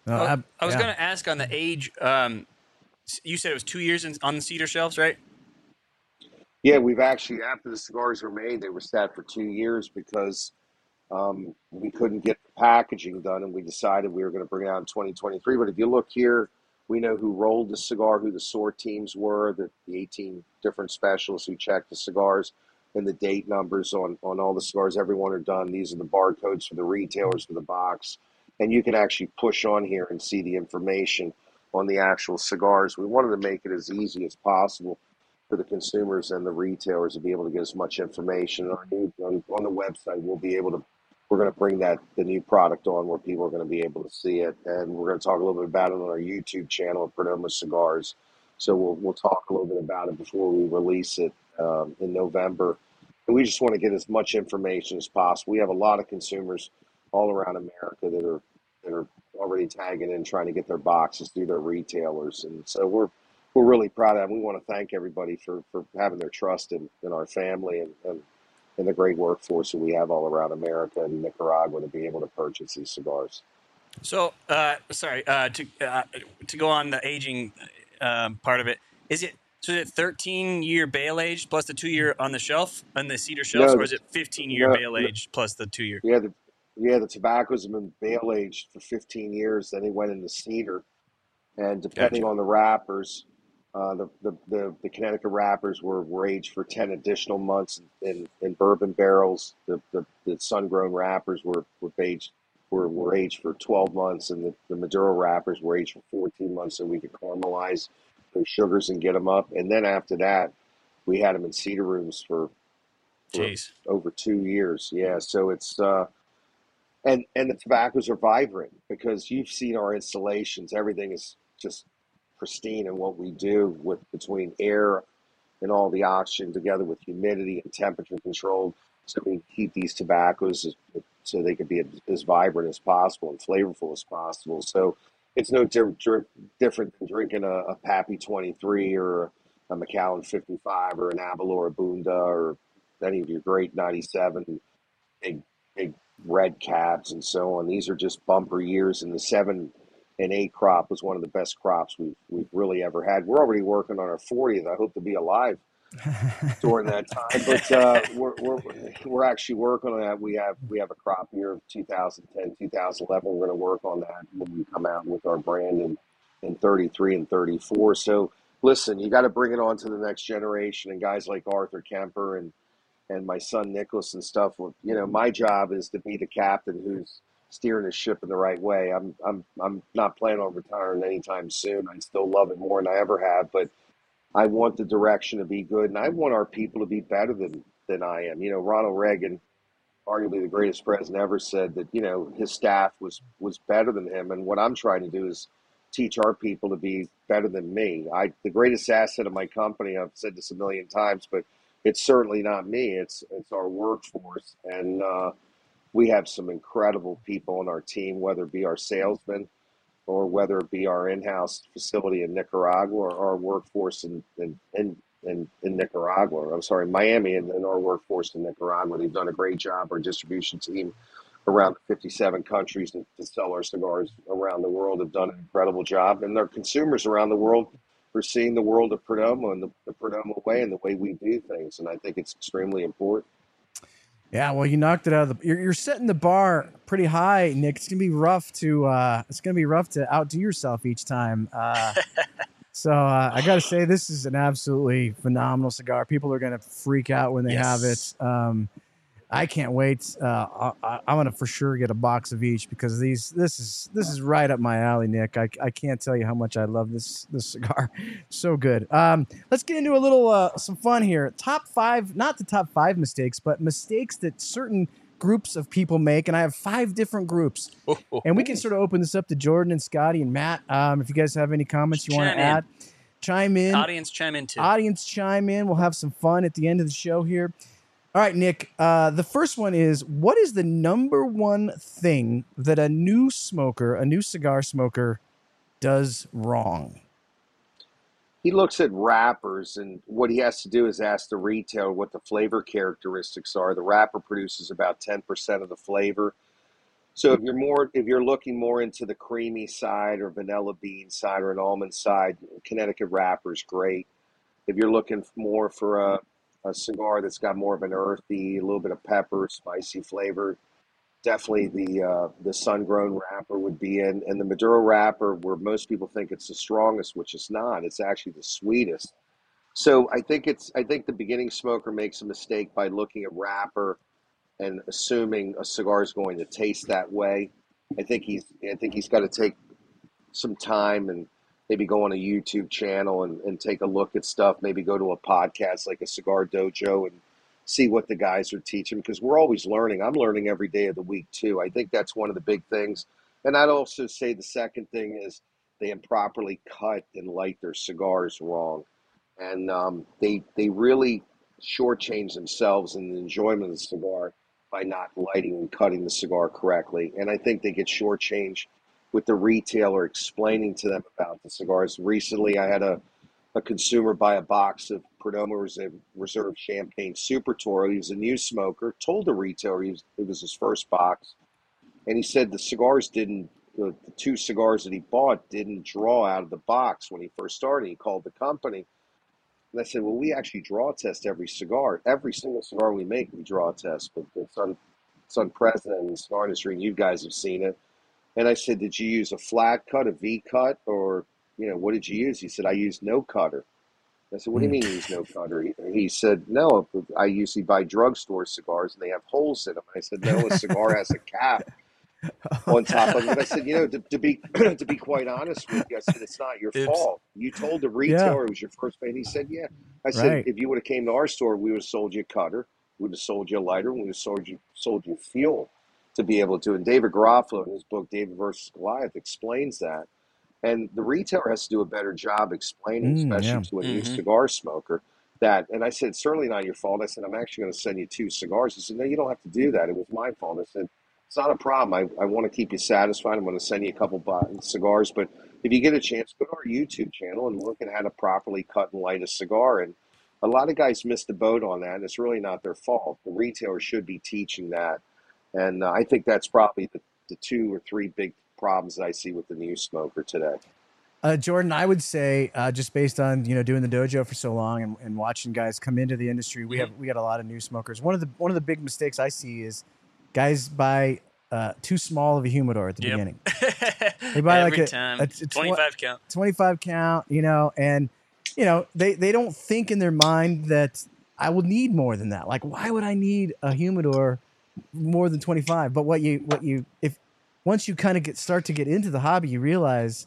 No,
I,
ab-
I was
yeah.
going to ask on the age. Um, you said it was two years in, on the cedar shelves, right?
Yeah, we've actually after the cigars were made, they were sat for two years because um, we couldn't get the packaging done, and we decided we were going to bring it out in 2023. But if you look here, we know who rolled the cigar, who the sort teams were, the, the 18 different specialists who checked the cigars, and the date numbers on on all the cigars. Everyone are done. These are the barcodes for the retailers for the box, and you can actually push on here and see the information on the actual cigars. We wanted to make it as easy as possible for the consumers and the retailers to be able to get as much information. On, on the website, we'll be able to. We're going to bring that the new product on where people are going to be able to see it, and we're going to talk a little bit about it on our YouTube channel at Perdomo Cigars. So we'll we'll talk a little bit about it before we release it um, in November. And we just want to get as much information as possible. We have a lot of consumers all around America that are that are already tagging in trying to get their boxes through their retailers, and so we're we're really proud of that. We want to thank everybody for, for having their trust in, in our family and, and, and the great workforce that we have all around America and Nicaragua to be able to purchase these cigars.
So, uh, sorry uh, to uh, to go on the aging um, part of it. Is it So is it 13 year bale aged plus the two year on the shelf on the cedar shelves,
No,
or is it 15 year
no,
bale
no.
aged plus the two year?
Yeah, the yeah the tobaccos have been bale aged for 15 years. Then they went into cedar, and depending
Gotcha.
on the wrappers, uh, the, the the the Connecticut wrappers were, were aged for 10 additional months in, in bourbon barrels. The the, the sun grown wrappers were were aged were, were aged for 12 months, and the, the Maduro wrappers were aged for 14 months, so we could caramelize those sugars and get them up. And then after that, we had them in cedar rooms for for over two years. Yeah, so it's uh, and and the tobaccos are vibrant because you've seen our installations. Everything is just pristine in what we do with between air and all the oxygen together with humidity and temperature controlled. So we keep these tobaccos so they can be as vibrant as possible and flavorful as possible. So it's no di- different than drinking a, a Pappy 23 or a Macallan 55 or an Avalor Bunda or any of your great 97 big big red cabs and so on. These are just bumper years, and the seven and A crop was one of the best crops we've we've really ever had. We're already working on our 40th. I hope to be alive during that time, but uh, we're, we're we're actually working on that. We have we have a crop year of 2010, 2011. We're going to work on that when we come out with our brand in in 33 and 34. So listen, you got to bring it on to the next generation, and guys like Arthur Kemper and and my son Nicholas and stuff. You know, my job is to be the captain who's steering the ship in the right way. I'm I'm I'm not planning on retiring anytime soon. I still love it more than I ever have, but I want the direction to be good, and I want our people to be better than than I am. You know, Ronald Reagan, arguably the greatest president ever, said that you know his staff was was better than him, and what I'm trying to do is teach our people to be better than me. I the greatest asset of my company. I've said this a million times, but it's certainly not me. It's it's our workforce, and uh, we have some incredible people on our team, whether it be our salesmen or whether it be our in-house facility in Nicaragua or our workforce in in, in, in, in Nicaragua. I'm sorry, Miami and, and our workforce in Nicaragua. They've done a great job. Our distribution team around 57 countries to, sell our cigars around the world have done an incredible job. And our consumers around the world are seeing the world of Perdomo and the, the Perdomo way and the way we do things. And I think it's extremely important.
Yeah, well, you knocked it out of the. You're, you're setting the bar pretty high, Nick. It's gonna be rough to. uh It's gonna be rough to outdo yourself each time. Uh, so uh, I got to say, this is an absolutely phenomenal cigar. People are gonna freak out when they have it. Um, I can't wait. Uh, I, I'm gonna for sure get a box of each because these. This is this is right up my alley, Nick. I, I can't tell you how much I love this this cigar. so good. Um, let's get into a little uh, some fun here. Top five, not the top five mistakes, but mistakes that certain groups of people make, and I have five different groups. And we can sort of open this up to Jordan and Scotty and Matt. Um, if you guys have any comments you want to add, chime in.
Audience chime in too.
Audience chime in. We'll have some fun at the end of the show here. All right, Nick. Uh, the first one is what is the number one thing that a new smoker, a new cigar smoker, does wrong?
He looks at wrappers, and what he has to do is ask the retailer what the flavor characteristics are. The wrapper produces about 10% of the flavor. So if you're more, if you're looking more into the creamy side or vanilla bean side or an almond side, Connecticut wrapper is great. If you're looking more for a, a cigar that's got more of an earthy, a little bit of pepper, spicy flavor, definitely the uh, the sun grown wrapper would be in, and the Maduro wrapper, where most people think it's the strongest, which it's not. It's actually the sweetest. So I think it's I think the beginning smoker makes a mistake by looking at wrapper and assuming a cigar is going to taste that way. I think he's I think he's got to take some time and maybe go on a YouTube channel and, and take a look at stuff. Maybe go to a podcast like a Cigar Dojo and see what the guys are teaching because we're always learning. I'm learning every day of the week too. I think that's one of the big things. And I'd also say the second thing is they improperly cut and light their cigars wrong, and um, they they really shortchange themselves in the enjoyment of the cigar by not lighting and cutting the cigar correctly. And I think they get shortchanged with the retailer explaining to them about the cigars. Recently, I had a, a consumer buy a box of Perdomo Reserve, Reserve Champagne Super Toro. He was a new smoker, told the retailer he was, it was his first box. And he said the cigars didn't, the, the two cigars that he bought didn't draw out of the box when he first started. He called the company And I said, well, we actually draw test every cigar. Every single cigar we make, we draw test. But it's, un, it's unprecedented in the cigar industry, and you guys have seen it. And I said, did you use a flat cut, a V cut, or, you know, what did you use? He said, I used no cutter. I said, what do you
Mm.
mean you use no cutter? He, he said, no, I usually buy drugstore cigars, and they have holes in them. I said, no, a cigar has a cap on top of it. I said, you know, to, to be to be quite honest with you, I said it's not your
Oops.
fault. You told the retailer it was your first pay. He said, yeah. I said,
Right.
if you would have came to our store, we would have sold you a cutter, we would have sold you a lighter, we would have sold you sold you fuel to be able to. And David Garofalo in his book David versus Goliath explains that. And the retailer has to do a better job explaining,
Mm,
especially
yeah.
to a new
Mhm.
cigar smoker, that. And I said, certainly not your fault. I said, I'm actually going to send you two cigars. He said, no, you don't have to do that. It was my fault. I said, it's not a problem. I, I want to keep you satisfied. I'm going to send you a couple bu- cigars. But if you get a chance, go to our YouTube channel and look at how to properly cut and light a cigar. And a lot of guys miss the boat on that. And it's really not their fault. The retailer should be teaching that. And uh, I think that's probably the, the two or three big problems that I see with the new smoker today.
Uh, Jordan, I would say uh, just based on you know doing the dojo for so long and, and watching guys come into the industry, we have we got a lot of new smokers. One of the one of the big mistakes I see is guys buy uh, too small of a humidor at the
Yep.
beginning. They buy
Every
like a- a- a tw-
25 count.
25 count, you know, and you know, they they don't think in their mind that I will need more than that. Like why would I need a humidor more than 25? But what you what you if once you kind of get start to get into the hobby, you realize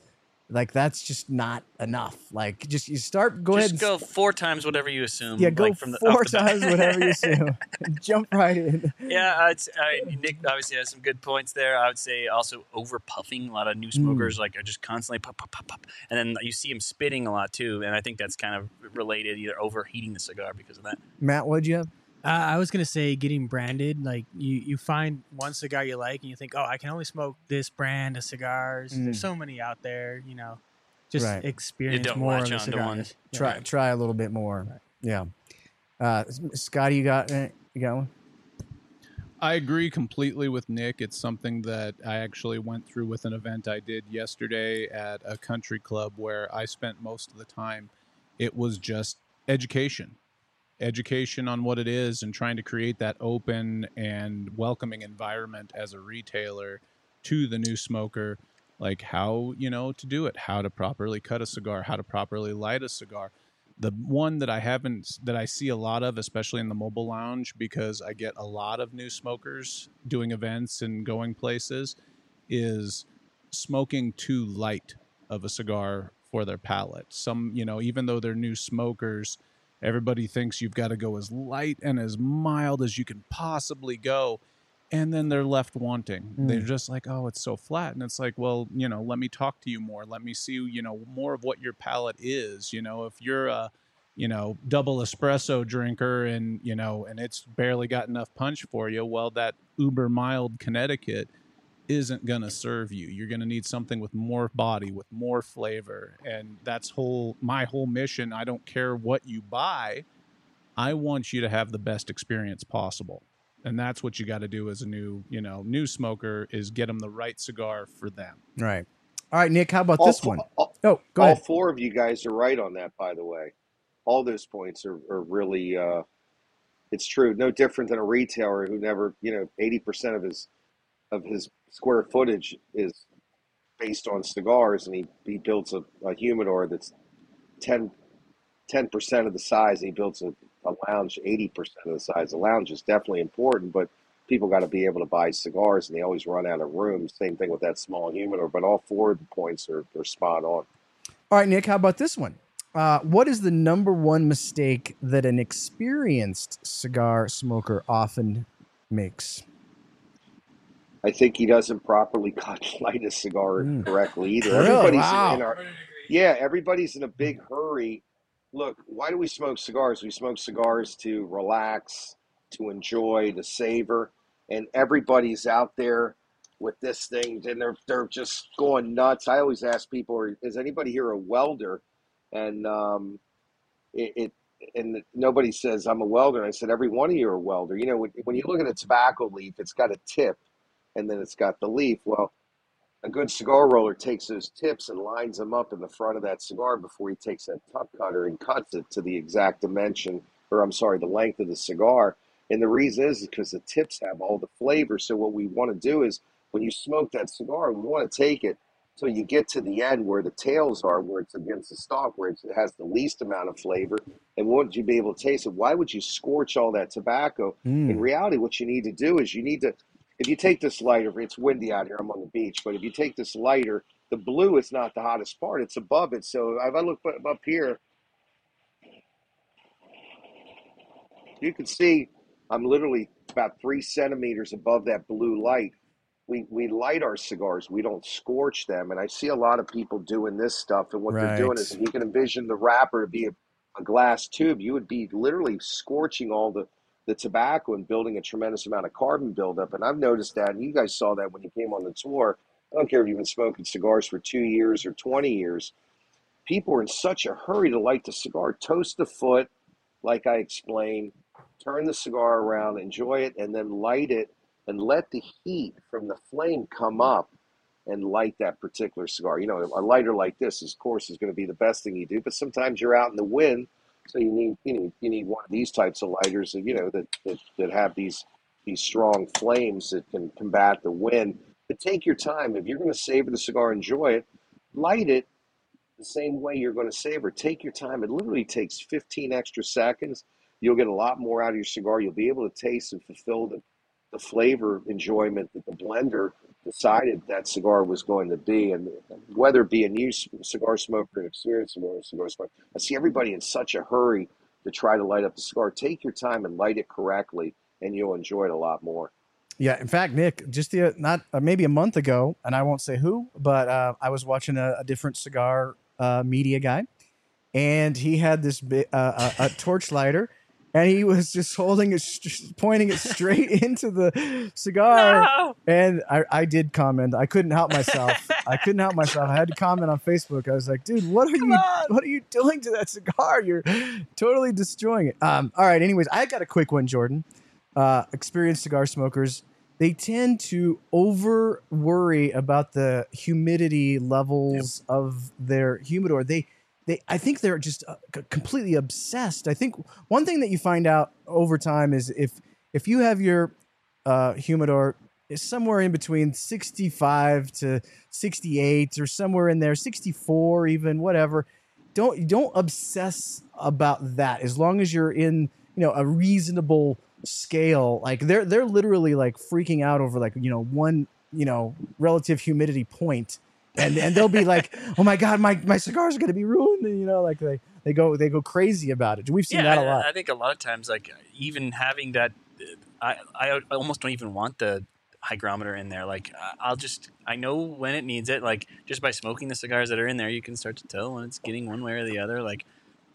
like that's just not enough. Like just you start go ahead and
go four times whatever you assume.
yeah, go
like, from the,
four
the
times whatever you assume. Jump right in.
Yeah, uh, I, Nick obviously has some good points there. I would say also over puffing. A lot of new smokers like are just constantly pop, pop, pop, pop, and then you see them spitting a lot too. And I think that's kind of related, either overheating the cigar because of that.
Matt, what'd you have?
Uh, I was gonna say getting branded. Like you, you find one cigar you like, and you think, oh, I can only smoke this brand of cigars.
Mm.
There's so many out there, you know. Just
Right.
experience
don't
more of
latch
the
onto
cigars.
one.
Yeah.
Try try a little bit more. Yeah. Uh, Scotty, you got uh, you got one?
I agree completely with Nick. It's something that I actually went through with an event I did yesterday at a country club where I spent most of the time. It was just education, education on what it is, and trying to create that open and welcoming environment as a retailer to the new smoker, like how, you know, to do it, how to properly cut a cigar, how to properly light a cigar the one that I haven't that I see a lot of, especially in the mobile lounge, because I get a lot of new smokers doing events and going places, is smoking too light of a cigar for their palate. Some, you know, even though they're new smokers, everybody thinks you've got to go as light and as mild as you can possibly go. And then they're left wanting.
Mm.
They're just like, oh, it's so flat. And it's like, well, you know, let me talk to you more. Let me see, you know, more of what your palate is. You know, if you're a, you know, double espresso drinker and, you know, and it's barely got enough punch for you, well, that uber mild Connecticut isn't going to serve you. You're going to need something with more body, with more flavor. And that's whole my whole mission. I don't care what you buy. I want you to have the best experience possible. And that's what you got to do as a new, you know, new smoker is get them the right cigar for them.
Right. All right, Nick. How about
All
this
fo-
one?
all-
Oh, go
all
ahead.
four of you guys are right on that, by the way. All those points are, are really, uh, it's true. No different than a retailer who never, you know, eighty percent of his of his square footage is based on cigars, and he he builds a, a humidor that's 10 percent of the size, he builds a, a lounge eighty percent of the size. The lounge is definitely important, but people got to be able to buy cigars, and they always run out of room. Same thing with that small humidor. But all four of the points are, are spot on.
All right, Nick. How about this one? Uh, what is the number one mistake that an experienced cigar smoker often makes?
I think he doesn't properly cut light a cigar
Mm.
correctly either.
Really?
Everybody's
Wow.
in our yeah, everybody's in a big hurry. Look, why do we smoke cigars? We smoke cigars to relax, to enjoy, to savor, and everybody's out there with this thing, and they're they're just going nuts. I always ask people, "Is anybody here a welder?" And um, it, it and nobody says I'm a welder. And I said, every one of you are a welder. You know, when, when you look at a tobacco leaf, it's got a tip, and then it's got the leaf. Well, a good cigar roller takes those tips and lines them up in the front of that cigar before he takes that tuck cutter and cuts it to the exact dimension, or I'm sorry, the length of the cigar. And the reason is because the tips have all the flavor. So what we want to do is when you smoke that cigar, we want to take it till you get to the end where the tails are, where it's against the stalk, where it has the least amount of flavor. And wouldn't you be able to taste it? Why would you scorch all that tobacco?
Mm.
In reality, what you need to do is you need to if you take this lighter, it's windy out here. I'm on the beach, but if you take this lighter, the blue is not the hottest part; it's above it. So if I look up here, you can see I'm literally about three centimeters above that blue light. We we light our cigars. We don't scorch them, and I see a lot of people doing this stuff. And what they're doing is, if you can envision the wrapper to be a, a glass tube, you would be literally scorching all the the tobacco and building a tremendous amount of carbon buildup. And I've noticed that, and you guys saw that when you came on the tour. I don't care if you've been smoking cigars for two years or 20 years. People are in such a hurry to light the cigar. Toast the foot, like I explained, turn the cigar around, enjoy it, and then light it and let the heat from the flame come up and light that particular cigar. You know, a lighter like this, of course, is going to be the best thing you do, but sometimes you're out in the wind so you need you need you need one of these types of lighters that you know that that, that have these these strong flames that can combat the wind. But take your time. If you're going to savor the cigar, enjoy it. Light it the same way you're going to savor. Take your time. It literally takes 15 extra seconds. You'll get a lot more out of your cigar. You'll be able to taste and fulfill the, the flavor enjoyment that the blender decided that cigar was going to be. And whether be a new cigar smoker, an experienced cigar smoker, I see everybody in such a hurry to try to light up the cigar. Take your time and light it correctly, and you'll enjoy it a lot more.
Yeah, in fact, Nick, just the not uh, maybe a month ago, and I won't say who, but uh, I was watching a, a different cigar uh, media guy, and he had this bi- uh, a, a torch lighter, and he was just holding it, st- pointing it straight into the cigar.
No!
And I, I did comment. I couldn't help myself. I couldn't help myself. I had to comment on Facebook. I was like, "Dude, what are
Come
you?
on.
What are you doing to that cigar? You're totally destroying it." Um, all right. Anyways, I got a quick one, Jordan. Uh, experienced cigar smokers they tend to over worry about the humidity levels of their humidor. They they I think they're just uh, completely obsessed. I think one thing that you find out over time is if if you have your uh, humidor is somewhere in between 65 to 68 or somewhere in there 64 even whatever don't don't obsess about that as long as you're in you know a reasonable scale like they're they're literally like freaking out over like you know one you know relative humidity point and and they'll be like oh my god my my cigars are going to be ruined and, you know like they they go they go crazy about it we've seen
yeah,
that a
I-
lot
I, think a lot of times, like even having that, I I almost don't even want the hygrometer in there. Like I- I'll just I know when it needs it. Like just by smoking the cigars that are in there, you can start to tell when it's getting one way or the other. Like,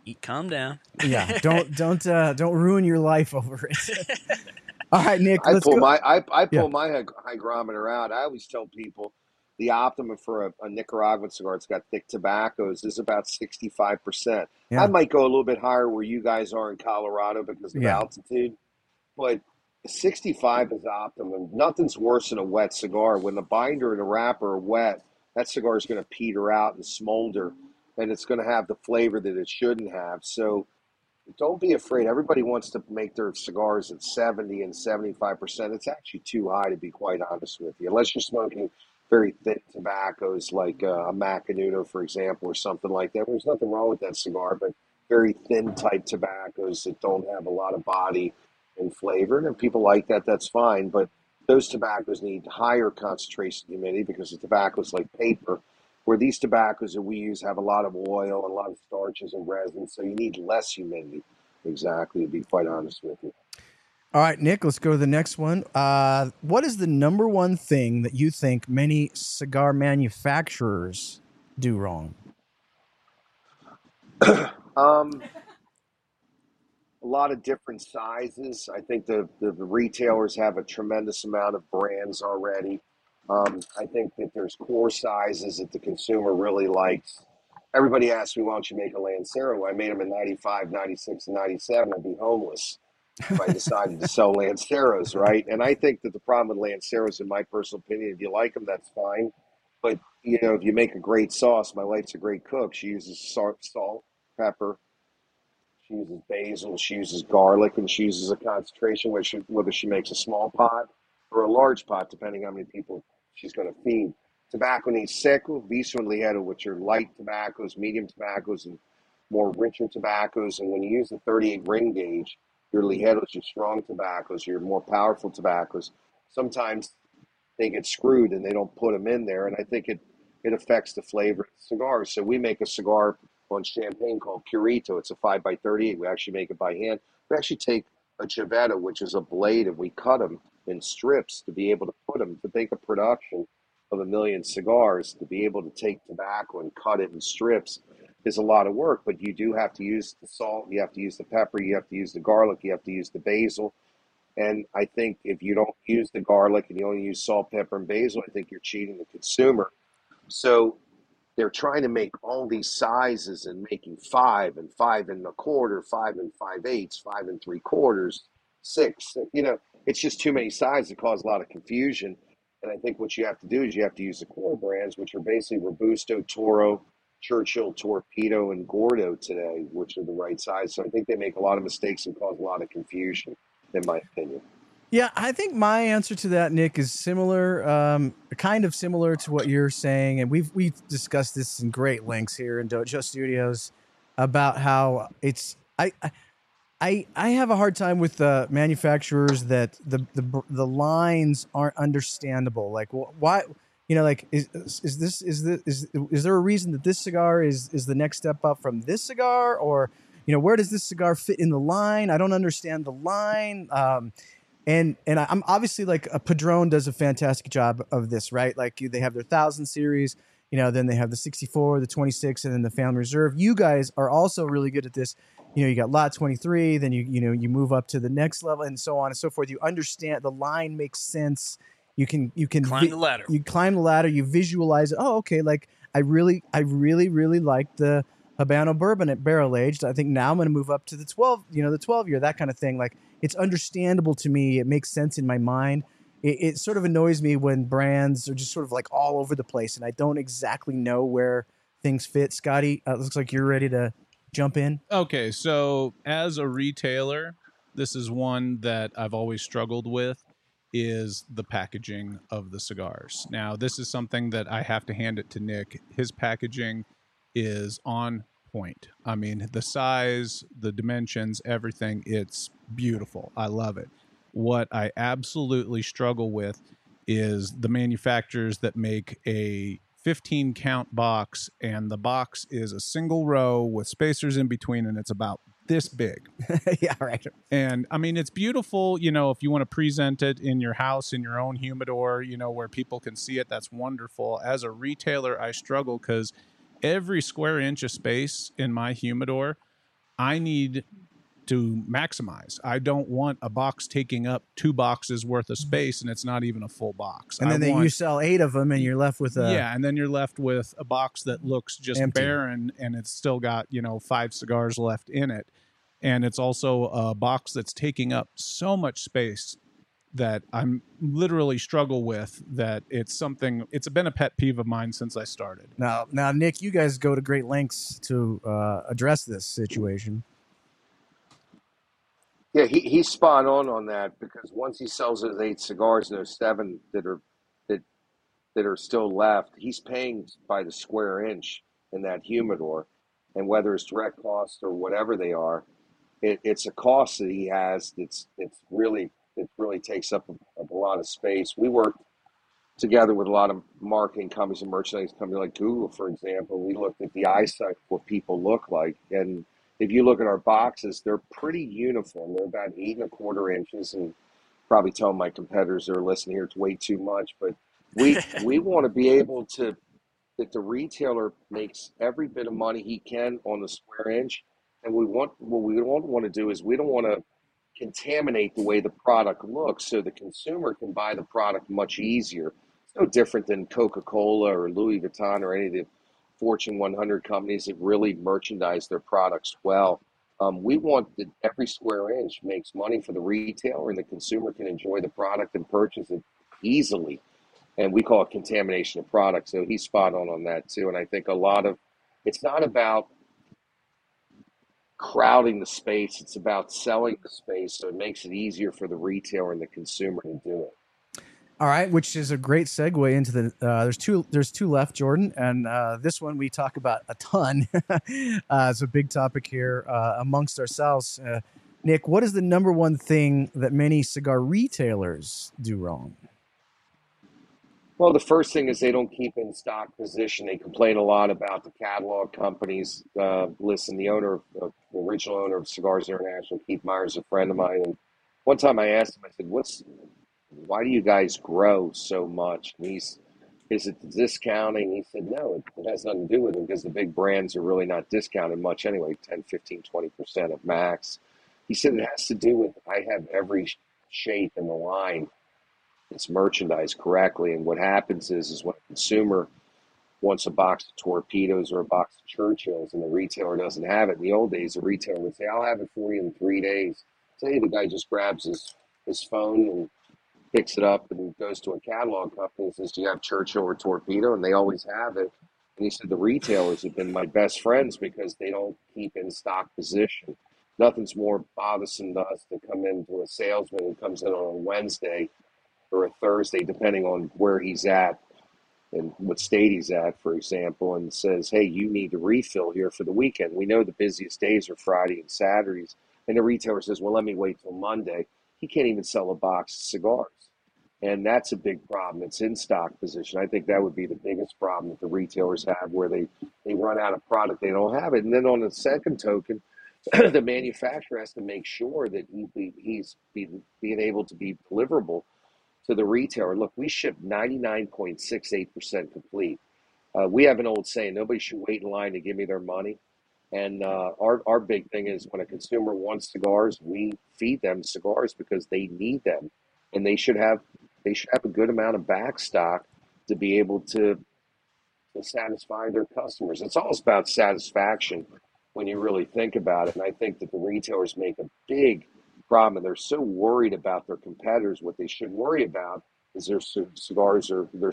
eat, calm down.
yeah don't don't uh don't ruin your life over it all right nick
I
let's
pull
go
my I, I pull
Yeah.
my hygrometer out. I always tell people the optimum for a, a Nicaraguan cigar, it's got thick tobaccos, is about sixty five percent.
Yeah.
I might go a little bit higher where you guys are in Colorado because of
Yeah.
altitude, but sixty five is optimum. Nothing's worse than a wet cigar. When the binder and the wrapper are wet, that cigar is going to peter out and smolder, and it's going to have the flavor that it shouldn't have. So don't be afraid. Everybody wants to make their cigars at 70 and 75%. It's actually too high, to be quite honest with you. Unless you're smoking very thick tobaccos like uh, a Macanudo, for example, or something like that. There's nothing wrong with that cigar, but very thin type tobaccos that don't have a lot of body and flavor. And if people like that, that's fine. But those tobaccos need higher concentration humidity because the tobacco is like paper where these tobaccos that we use have a lot of oil and a lot of starches and resins, so you need less humidity. Exactly, to be quite honest with you.
All right, Nick, let's go to the next one. Uh, what is the number one thing that you think many cigar manufacturers do wrong?
Um, a lot of different sizes. I think the, the, the retailers have a tremendous amount of brands already. Um, I think that there's core sizes that the consumer really likes. Everybody asks me, why don't you make a Lancero? I made them in 95, 96, and 97. I'd be homeless if I decided to sell Lanceros, right? And I think that the problem with Lanceros, in my personal opinion, if you like them, that's fine. But you know, if you make a great sauce, my wife's a great cook. She uses salt, pepper. She uses basil. She uses garlic, and she uses a concentration which whether she makes a small pot or a large pot, depending on how many people she's going to feed. Tobacco needs seco, viso, and ligero, which are light tobaccos, medium tobaccos, and more richer tobaccos. And when you use the 38 ring gauge, your ligeros, your strong tobaccos, your more powerful tobaccos, sometimes they get screwed and they don't put them in there. And I think it, it affects the flavor of the cigars. So we make a cigar on champagne called Purito. It's a 5 by 38 We actually make it by hand. We actually take a Chaveta, which is a blade, and we cut them in strips to be able to put them to make a production of a million cigars. To be able to take tobacco and cut it in strips is a lot of work, but you do have to use the salt, you have to use the pepper, you have to use the garlic, you have to use the basil. And I think if you don't use the garlic and you only use salt, pepper, and basil, I think you're cheating the consumer. So they're trying to make all these sizes and making five and five and a quarter, five and five eighths, five and three quarters, six. You know, it's just too many sizes to cause a lot of confusion. And I think what you have to do is you have to use the core brands, which are basically Robusto, Toro, Churchill, Torpedo, and Gordo today, which are the right size. So I think they make a lot of mistakes and cause a lot of confusion, in my opinion.
Yeah, I think my answer to that, Nick, is similar, um, kind of similar to what you're saying, and we've we've discussed this in great lengths here in Dojo Studios about how it's I. I, I have a hard time with the manufacturers that the, the the lines aren't understandable. Like why you know like is is this is this is is there a reason that this cigar is is the next step up from this cigar or you know where does this cigar fit in the line? I don't understand the line. Um, and and I'm obviously like a Padron does a fantastic job of this, right? Like they have their thousand series, you know, then they have the 64, the 26, and then the Family Reserve. You guys are also really good at this. You know, you got lot 23, then you you know you move up to the next level, and so on and so forth. You understand the line makes sense. You can you can
climb vi- the ladder.
You climb the ladder. You visualize it. Oh, okay. Like I really I really really like the Habano bourbon at barrel aged. I think now I'm going to move up to the 12, you know, the 12 year, that kind of thing. Like it's understandable to me. It makes sense in my mind. It, it, sort of annoys me when brands are just sort of like all over the place and I don't exactly know where things fit. Scotty, uh, looks like you're ready to jump in.
Okay, so as a retailer, this is one that I've always struggled with is the packaging of the cigars. Now, this is something that I have to hand it to Nick. His packaging is on point. I mean, the size, the dimensions, everything, it's beautiful. I love it. What I absolutely struggle with is the manufacturers that make a 15 count box and the box is a single row with spacers in between and it's about this big.
yeah, right.
And I mean, it's beautiful, you know, if you want to present it in your house, in your own humidor, you know, where people can see it, that's wonderful. As a retailer, I struggle because every square inch of space in my humidor, I need to maximize. I don't want a box taking up two boxes worth of space and it's not even a full box.
And then they,
want,
you sell eight of them and you're left with a
yeah, and then you're left with a box that looks just
Empty.
barren and it's still got you know five cigars left in it, and it's also a box that's taking up so much space that I'm literally struggle with that it's something it's been a pet peeve of mine since I started.
Now, now, Nick, you guys go to great lengths to uh, address this situation.
Yeah, he, he's spot on on that because once he sells his eight cigars and there's seven that are that that are still left, he's paying by the square inch in that humidor, and whether it's direct cost or whatever they are, it, it's a cost that he has that's it's really it really takes up a, a lot of space. We work together with a lot of marketing companies and merchandising companies like Google, for example. We looked at the eyesight what people look like, and if you look at our boxes, they're pretty uniform. They're about eight and a quarter inches, and probably tell my competitors that are listening here it's way too much, but we we want to be able to that the retailer makes every bit of money he can on the square inch, and we want what we don't want to do is we don't want to contaminate the way the product looks so the consumer can buy the product much easier. It's no different than Coca Cola or Louis Vuitton or any of the Fortune 100 companies that really merchandise their products well. Um, we want that every square inch makes money for the retailer and the consumer can enjoy the product and purchase it easily. and we call it contamination of product. So he's spot on on that too. And I think a lot of it's not about crowding the space; it's about selling the space, so it makes it easier for the retailer and the consumer to do it.
All right, which is a great segue into the. Uh, there's two. There's two left, Jordan, and uh, this one we talk about a ton. uh, it's a big topic here uh, amongst ourselves. Uh, Nick, what is the number one thing that many cigar retailers do wrong?
Well, the first thing is they don't keep in stock position. They complain a lot about the catalog companies. Uh, listen, the owner, of, the original owner of Cigars International, Keith Myers, a friend of mine, and one time I asked him, I said, "What's why do you guys grow so much? And he's, is it the discounting? He said, no, it, it has nothing to do with it because the big brands are really not discounted much anyway, 10, 15, 20% of max. He said, it has to do with I have every shape in the line. It's merchandised correctly. And what happens is, is when a consumer wants a box of torpedoes or a box of Churchills and the retailer doesn't have it. In the old days, the retailer would say, I'll have it for you in three days. Today, the guy just grabs his, his phone and picks it up and goes to a catalog company and says, Do you have Churchill or Torpedo? And they always have it. And he said, The retailers have been my best friends because they don't keep in stock position. Nothing's more bothersome to us to come into a salesman who comes in on a Wednesday or a Thursday, depending on where he's at and what state he's at, for example, and says, Hey, you need to refill here for the weekend. We know the busiest days are Friday and Saturdays. And the retailer says, Well, let me wait till Monday. He can't even sell a box of cigars. And that's a big problem. It's in stock position. I think that would be the biggest problem that the retailers have where they, they run out of product, they don't have it. And then on the second token, the manufacturer has to make sure that he, he's being, being able to be deliverable to the retailer. Look, we ship 99.68% complete. Uh, we have an old saying nobody should wait in line to give me their money. And uh, our, our big thing is when a consumer wants cigars, we feed them cigars because they need them. And they should have they should have a good amount of back stock to be able to, to satisfy their customers. It's all about satisfaction when you really think about it. And I think that the retailers make a big problem. And they're so worried about their competitors. What they should worry about is their cigars are their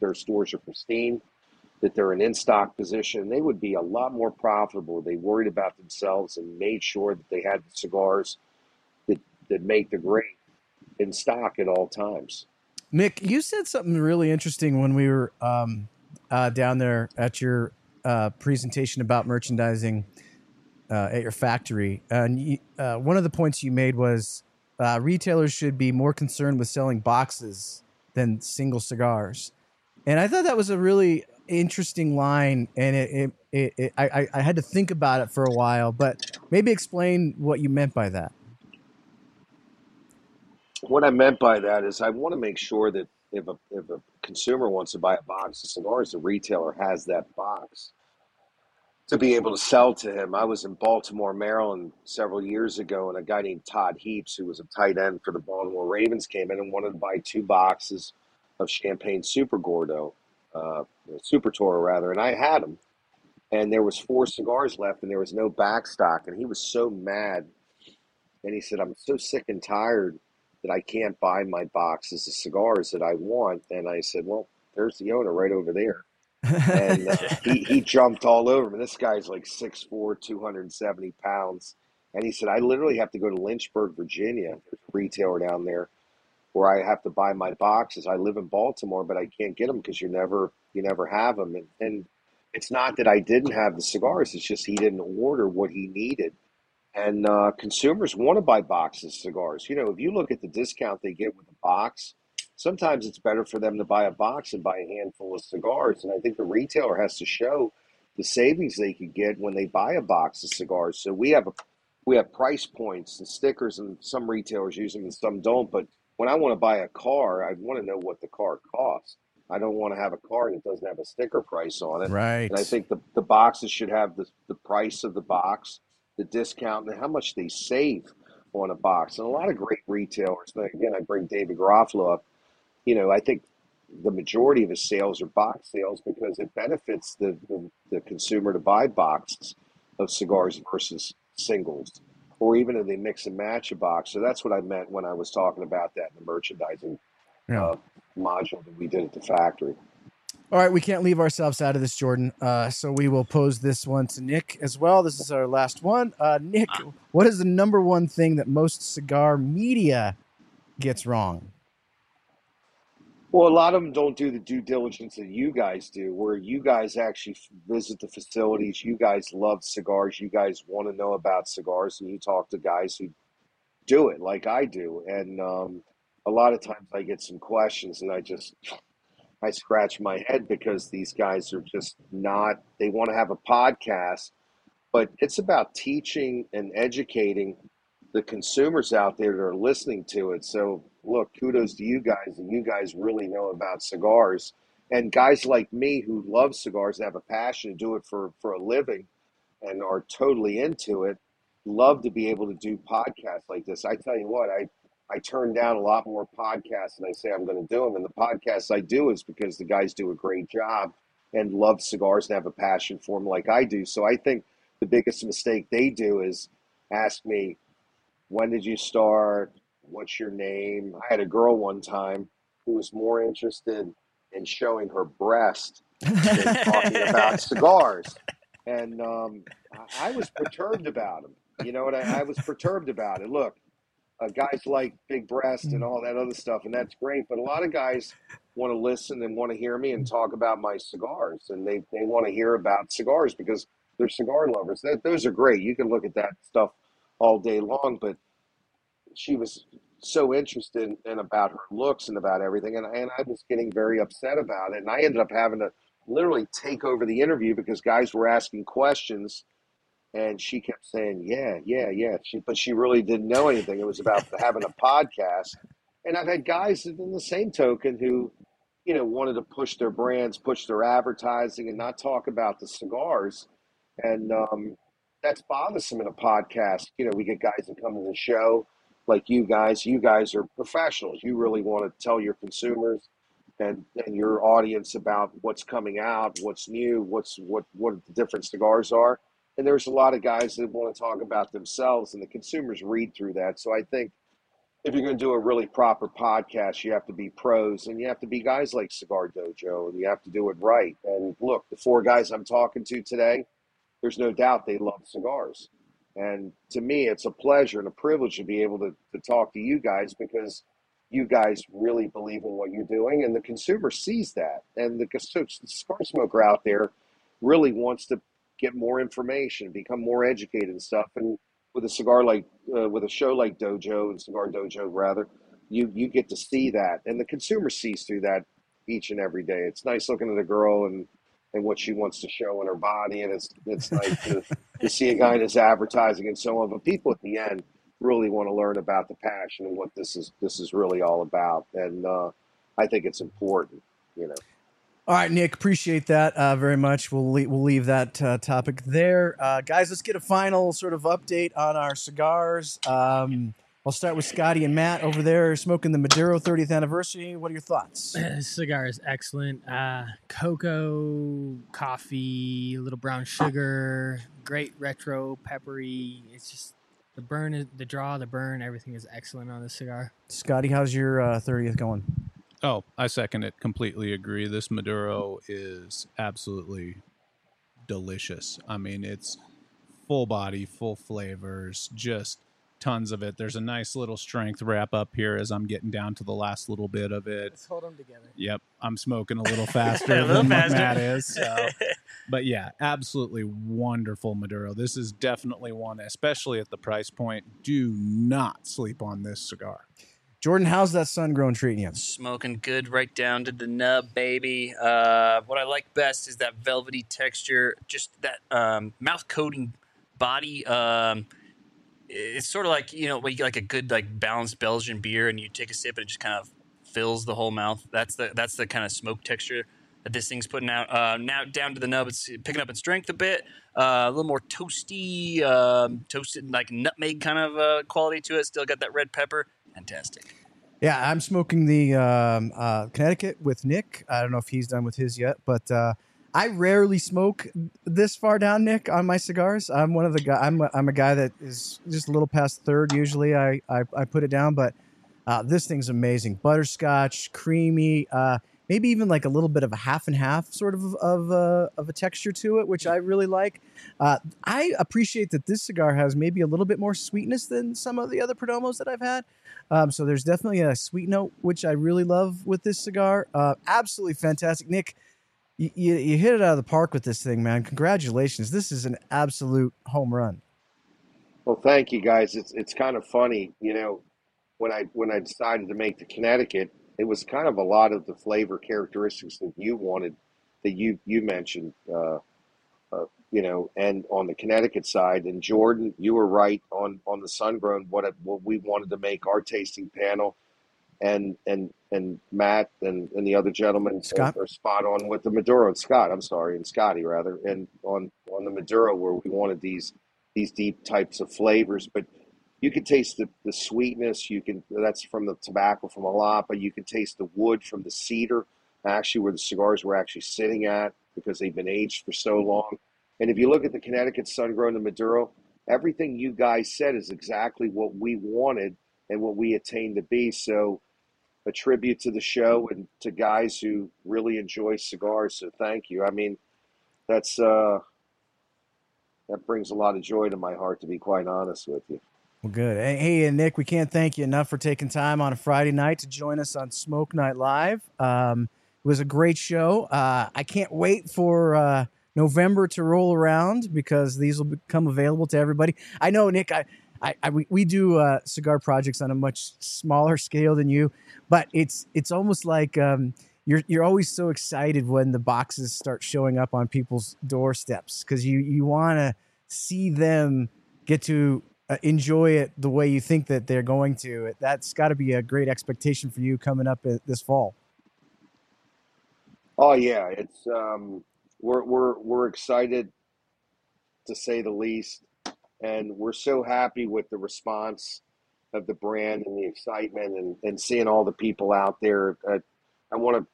their stores are pristine, that they're in in stock position. They would be a lot more profitable. They worried about themselves and made sure that they had the cigars that that make the grade in stock at all times.
Nick, you said something really interesting when we were um, uh, down there at your uh, presentation about merchandising uh, at your factory. And you, uh, one of the points you made was uh, retailers should be more concerned with selling boxes than single cigars. And I thought that was a really interesting line, and it, it, it, it I, I had to think about it for a while. But maybe explain what you meant by that
what I meant by that is I want to make sure that if a, if a consumer wants to buy a box of cigars, the retailer has that box to be able to sell to him. I was in Baltimore, Maryland several years ago, and a guy named Todd Heaps, who was a tight end for the Baltimore Ravens, came in and wanted to buy two boxes of Champagne Super Gordo, uh, Super Toro rather, and I had them. And there was four cigars left, and there was no back stock, and he was so mad. And he said, "I'm so sick and tired that I can't buy my boxes of cigars that I want. And I said, well, there's the owner right over there. and uh, he, he jumped all over me. This guy's like 6'4", 270 pounds. And he said, I literally have to go to Lynchburg, Virginia. There's a retailer down there where I have to buy my boxes. I live in Baltimore, but I can't get them because you never you never have them. And, and it's not that I didn't have the cigars. It's just he didn't order what he needed and uh, consumers want to buy boxes of cigars. You know, if you look at the discount they get with a box, sometimes it's better for them to buy a box and buy a handful of cigars. And I think the retailer has to show the savings they could get when they buy a box of cigars. So we have a we have price points and stickers, and some retailers use them and some don't. But when I want to buy a car, I want to know what the car costs. I don't want to have a car that doesn't have a sticker price on it.
Right.
And I think the, the boxes should have the, the price of the box the discount and how much they save on a box. And a lot of great retailers, again, I bring David Garofalo up, you know, I think the majority of his sales are box sales because it benefits the, the, the consumer to buy boxes of cigars versus singles or even if they mix and match a box. So that's what I meant when I was talking about that in the merchandising
Yeah.
uh, module that we did at the factory.
All right, we can't leave ourselves out of this, Jordan. Uh, so we will pose this one to Nick as well. This is our last one. Uh, Nick, what is the number one thing that most cigar media gets wrong?
Well, a lot of them don't do the due diligence that you guys do, where you guys actually visit the facilities. You guys love cigars. You guys want to know about cigars, and you talk to guys who do it like I do. And um, a lot of times I get some questions, and I just I scratch my head because these guys are just not. They want to have a podcast, but it's about teaching and educating the consumers out there that are listening to it. So, look, kudos to you guys, and you guys really know about cigars. And guys like me who love cigars and have a passion to do it for, for a living and are totally into it, love to be able to do podcasts like this. I tell you what, I, I turn down a lot more podcasts and I say I'm going to do them. And the podcasts I do is because the guys do a great job and love cigars and have a passion for them like I do. So I think the biggest mistake they do is ask me, when did you start? What's your name? I had a girl one time who was more interested in showing her breast than talking about cigars. And um, I was perturbed about him. You know what? I, I was perturbed about it. Look, uh, guys like big breast and all that other stuff, and that's great. But a lot of guys want to listen and want to hear me and talk about my cigars, and they, they want to hear about cigars because they're cigar lovers. That, those are great. You can look at that stuff all day long, but she was so interested in, in about her looks and about everything, and, and I was getting very upset about it. And I ended up having to literally take over the interview because guys were asking questions, and she kept saying, "Yeah, yeah, yeah." She, but she really didn't know anything. It was about having a podcast, and I've had guys in the same token who, you know, wanted to push their brands, push their advertising, and not talk about the cigars, and um, that's bothersome in a podcast. You know, we get guys that come to the show like you guys. You guys are professionals. You really want to tell your consumers and, and your audience about what's coming out, what's new, what's what what the different cigars are. And there's a lot of guys that want to talk about themselves, and the consumers read through that. So I think if you're going to do a really proper podcast, you have to be pros, and you have to be guys like Cigar Dojo, and you have to do it right. And look, the four guys I'm talking to today, there's no doubt they love cigars. And to me, it's a pleasure and a privilege to be able to, to talk to you guys because you guys really believe in what you're doing, and the consumer sees that. And the, the cigar smoker out there really wants to get more information, become more educated and stuff. And with a cigar like, uh, with a show like Dojo, and Cigar Dojo rather, you you get to see that, and the consumer sees through that each and every day. It's nice looking at a girl and and what she wants to show in her body, and it's it's nice to, to see a guy that's advertising and so on. But people at the end really want to learn about the passion and what this is this is really all about, and uh, I think it's important, you know.
All right, Nick, appreciate that uh, very much. We'll leave, we'll leave that uh, topic there, uh, guys. Let's get a final sort of update on our cigars. Um, I'll start with Scotty and Matt over there smoking the Maduro 30th anniversary. What are your thoughts?
This cigar is excellent. Uh, cocoa, coffee, a little brown sugar, great retro, peppery. It's just the burn, the draw, the burn, everything is excellent on this cigar.
Scotty, how's your uh, 30th going?
Oh, I second it. Completely agree. This Maduro is absolutely delicious. I mean, it's full body, full flavors, just tons of it. There's a nice little strength wrap up here as I'm getting down to the last little bit of it.
Let's hold them together.
Yep, I'm smoking a little faster
A little
than
faster.
Matt is. So. But yeah, absolutely wonderful Maduro. This is definitely one, especially at the price point. Do not sleep on this cigar.
Jordan, how's that sun grown treating you?
Smoking good right down to the nub, baby. Uh, what I like best is that velvety texture, just that um, mouth coating body. Um, it's sort of like you know you get like a good like balanced Belgian beer and you take a sip and it just kind of fills the whole mouth. That's the that's the kind of smoke texture that this thing's putting out. Uh, now down to the nub, it's picking up in strength a bit, uh, a little more toasty, um, toasted like nutmeg kind of uh, quality to it. Still got that red pepper. Fantastic.
Yeah, I'm smoking the um, uh, Connecticut with Nick. I don't know if he's done with his yet, but uh, I rarely smoke this far down, Nick, on my cigars. I'm one of the guy. I'm a, I'm a guy that is just a little past third. Usually, I, I I put it down, but Uh, this thing's amazing. Butterscotch, creamy, uh, maybe even like a little bit of a half and half sort of of, uh, of a texture to it, which I really like. Uh, I appreciate that this cigar has maybe a little bit more sweetness than some of the other Perdomos that I've had. Um, so there's definitely a sweet note, which I really love with this cigar. Uh, absolutely fantastic. Nick, you, you, you hit it out of the park with this thing, man. Congratulations. This is an absolute home run.
Well, thank you guys. It's it's kind of funny, you know, when I when I decided to make the Connecticut, it was kind of a lot of the flavor characteristics that you wanted, that you you mentioned, uh, uh, you know, and on the Connecticut side. And Jordan, you were right on on the sun grown. What it- what we wanted to make our tasting panel, and and and Matt and, and the other gentleman
Scott?
are, are spot on with the Maduro and Scott. I'm sorry, and Scotty rather, and on on the Maduro where we wanted these these deep types of flavors, but you can taste the, the sweetness. You can that's from the tobacco from a lot, but you can taste the wood from the cedar, actually where the cigars were actually sitting at because they've been aged for so long. And if you look at the Connecticut Sun Grown and Maduro, everything you guys said is exactly what we wanted and what we attained to be. So a tribute to the show and to guys who really enjoy cigars. So thank you. I mean, that's uh that brings a lot of joy to my heart to be quite honest with you.
Well, good. Hey, and Nick, we can't thank you enough for taking time on a Friday night to join us on Smoke Night Live. Um, it was a great show. Uh, I can't wait for uh, November to roll around because these will become available to everybody. I know, Nick. I, I, I we, we do uh, cigar projects on a much smaller scale than you, but it's it's almost like um, you're you're always so excited when the boxes start showing up on people's doorsteps because you you want to see them get to uh, enjoy it the way you think that they're going to. That's got to be a great expectation for you coming up uh, this fall.
Oh yeah, it's um we're we're we're excited to say the least and we're so happy with the response of the brand and the excitement and, and seeing all the people out there. Uh, I want to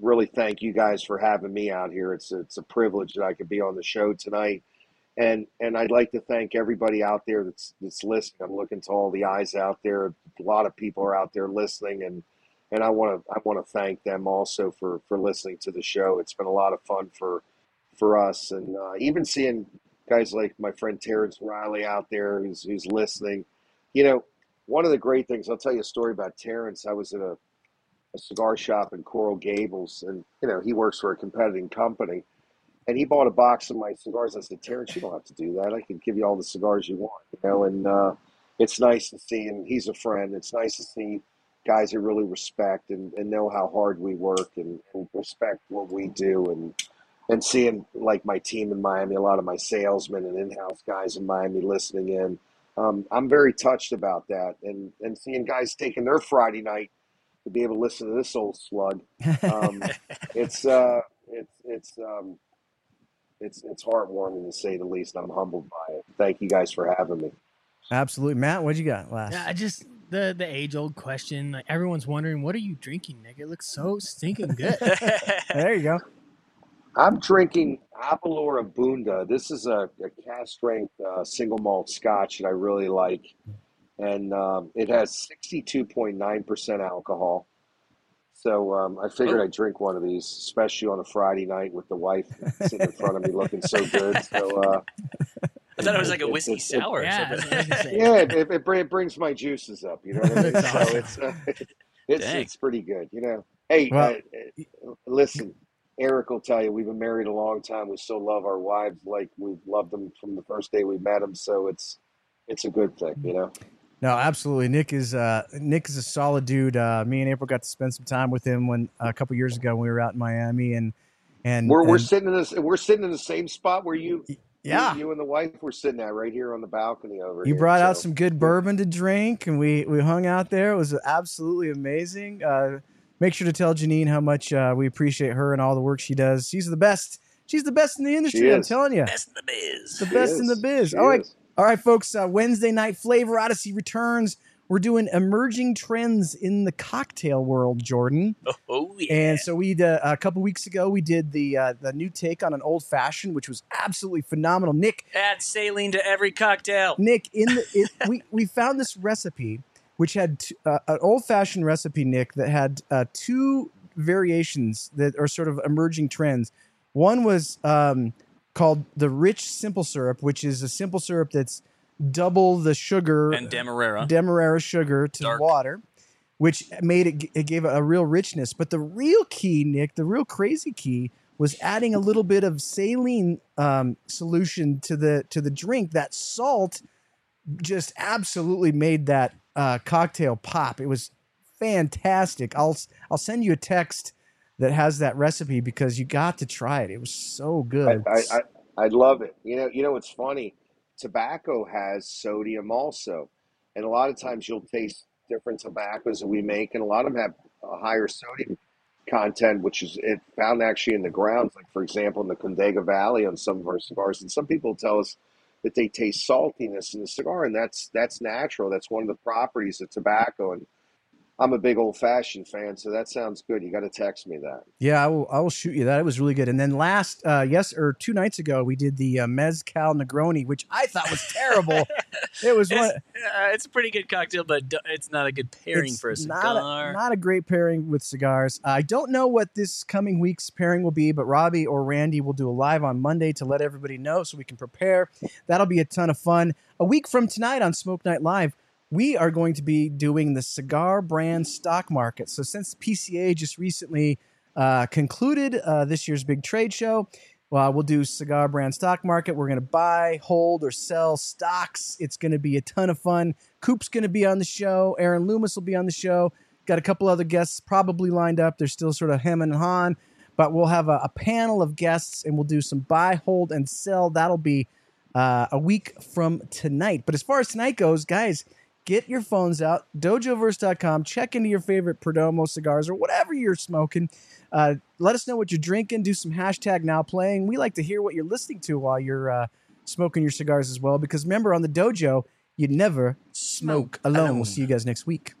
really thank you guys for having me out here. It's it's a privilege that I could be on the show tonight. And and I'd like to thank everybody out there that's that's listening. I'm looking to all the eyes out there. A lot of people are out there listening and and I want to I want to thank them also for for listening to the show. It's been a lot of fun for for us, and uh, even seeing guys like my friend Terrence Riley out there who's who's listening. You know, one of the great things I'll tell you a story about Terrence. I was at a, a cigar shop in Coral Gables, and you know he works for a competing company, and he bought a box of my cigars. I said, Terrence, you don't have to do that. I can give you all the cigars you want. You know, and uh, it's nice to see, and he's a friend. It's nice to see guys that really respect and, and know how hard we work and, and respect what we do and and seeing like my team in Miami, a lot of my salesmen and in-house guys in Miami listening in. Um, I'm very touched about that, and and seeing guys taking their Friday night to be able to listen to this old slug. Um, it's uh, it's it's um, it's it's heartwarming to say the least. I'm humbled by it. Thank you guys for having me.
Absolutely, Matt. What'd you got last?
Yeah, I just the the age old question. Like everyone's wondering, what are you drinking, Nick? It looks so stinking good.
There you go.
I'm drinking Aberlour A'bunadh. This is a, a cask strength uh, single malt scotch that I really like. And um, it has 62.9% alcohol. So um, I figured
Oh.
I'd drink one of these, especially on a Friday night with the wife sitting in front of me looking so good. So uh,
I thought it was like a whiskey
it- it-
sour or
yeah,
something.
that's what I was gonna say.
yeah, it, it, it, brings my juices up. You know what I mean? So it's uh, it's
Dang.
it's pretty good. You know. Hey,
Well-
uh, uh, listen. Eric will tell you we've been married a long time. We still love our wives like we've loved them from the first day we met them. So it's it's a good thing, you know.
No, absolutely. Nick is uh, Nick is a solid dude. Uh, me and April got to spend some time with him when a couple years ago when we were out in Miami, and and
We're we're sitting in this. We're sitting in the same spot where you,
yeah.
you, you and the wife were sitting at right here on the balcony over
You
here.
brought out some good bourbon to drink, and we we hung out there. It was absolutely amazing. Uh, make sure to tell Janine how much uh, we appreciate her and all the work she does. She's the best. She's the best in the industry. I'm telling you,
Best in the biz.
the
she
best in the biz.
She
All right,
is.
All right, folks. Uh, Wednesday night Flavor Odyssey returns. We're doing emerging trends in the cocktail world, Jordan.
Oh yeah.
And so we did, a couple weeks ago we did the uh, the new take on an old fashioned, which was absolutely phenomenal. Nick,
Add saline to every cocktail.
Nick, in the it, we we found this recipe which had t- uh, an old fashioned recipe, Nick, that had uh, two variations that are sort of emerging trends. One was um, called the rich simple syrup, which is a simple syrup that's double the sugar
And Demerara.
demerara sugar to
Dark.
water, which made it, it gave a real richness. But the real key, Nick, the real crazy key was adding a little bit of saline um, solution to the to the drink. That salt just absolutely made that uh, cocktail pop. It was fantastic. I'll I'll send you a text that has that recipe because you got to try it. It was so good.
I, I, I, I love it. You know, you know what's funny? Tobacco has sodium also, and a lot of times you'll taste different tobaccos that we make, and a lot of them have a higher sodium content, which is it found actually in the grounds. Like for example, in the Condega Valley on some of our cigars, and some people tell us that they taste saltiness in the cigar, and that's that's natural. That's one of the properties of tobacco, and I'm a big old fashioned fan, so that sounds good. You got to text me that.
Yeah, I will. I will shoot you that. It was really good. And then last, uh, yes, or two nights ago, we did the uh, mezcal Negroni, which I thought was terrible. it was
It's,
one.
uh, it's a pretty good cocktail, but it's not a good pairing
it's
for a
not a, not a great pairing with cigars. I don't know what this coming week's pairing will be, but Robbie or Randy will do a live on Monday to let everybody know so we can prepare. That'll be a ton of fun. A week from tonight on Smoke Night Live, we are going to be doing the cigar brand stock market. So since PCA just recently uh, concluded uh, this year's big trade show, well, we'll do cigar brand stock market. We're going to buy, hold, or sell stocks. It's going to be a ton of fun. Coop's going to be on the show. Aaron Loomis will be on the show. Got a couple other guests probably lined up. They're still sort of hem and hawing, but we'll have a, a panel of guests and we'll do some buy, hold, and sell. That'll be uh, a week from tonight. But as far as tonight goes, guys, get your phones out, dojoverse.com, check into your favorite Perdomo cigars or whatever you're smoking. Uh, let us know what you're drinking. Do some hashtag now playing. We like to hear what you're listening to while you're uh, smoking your cigars as well. Because remember, on the dojo, you never smoke alone. We'll see you guys next week.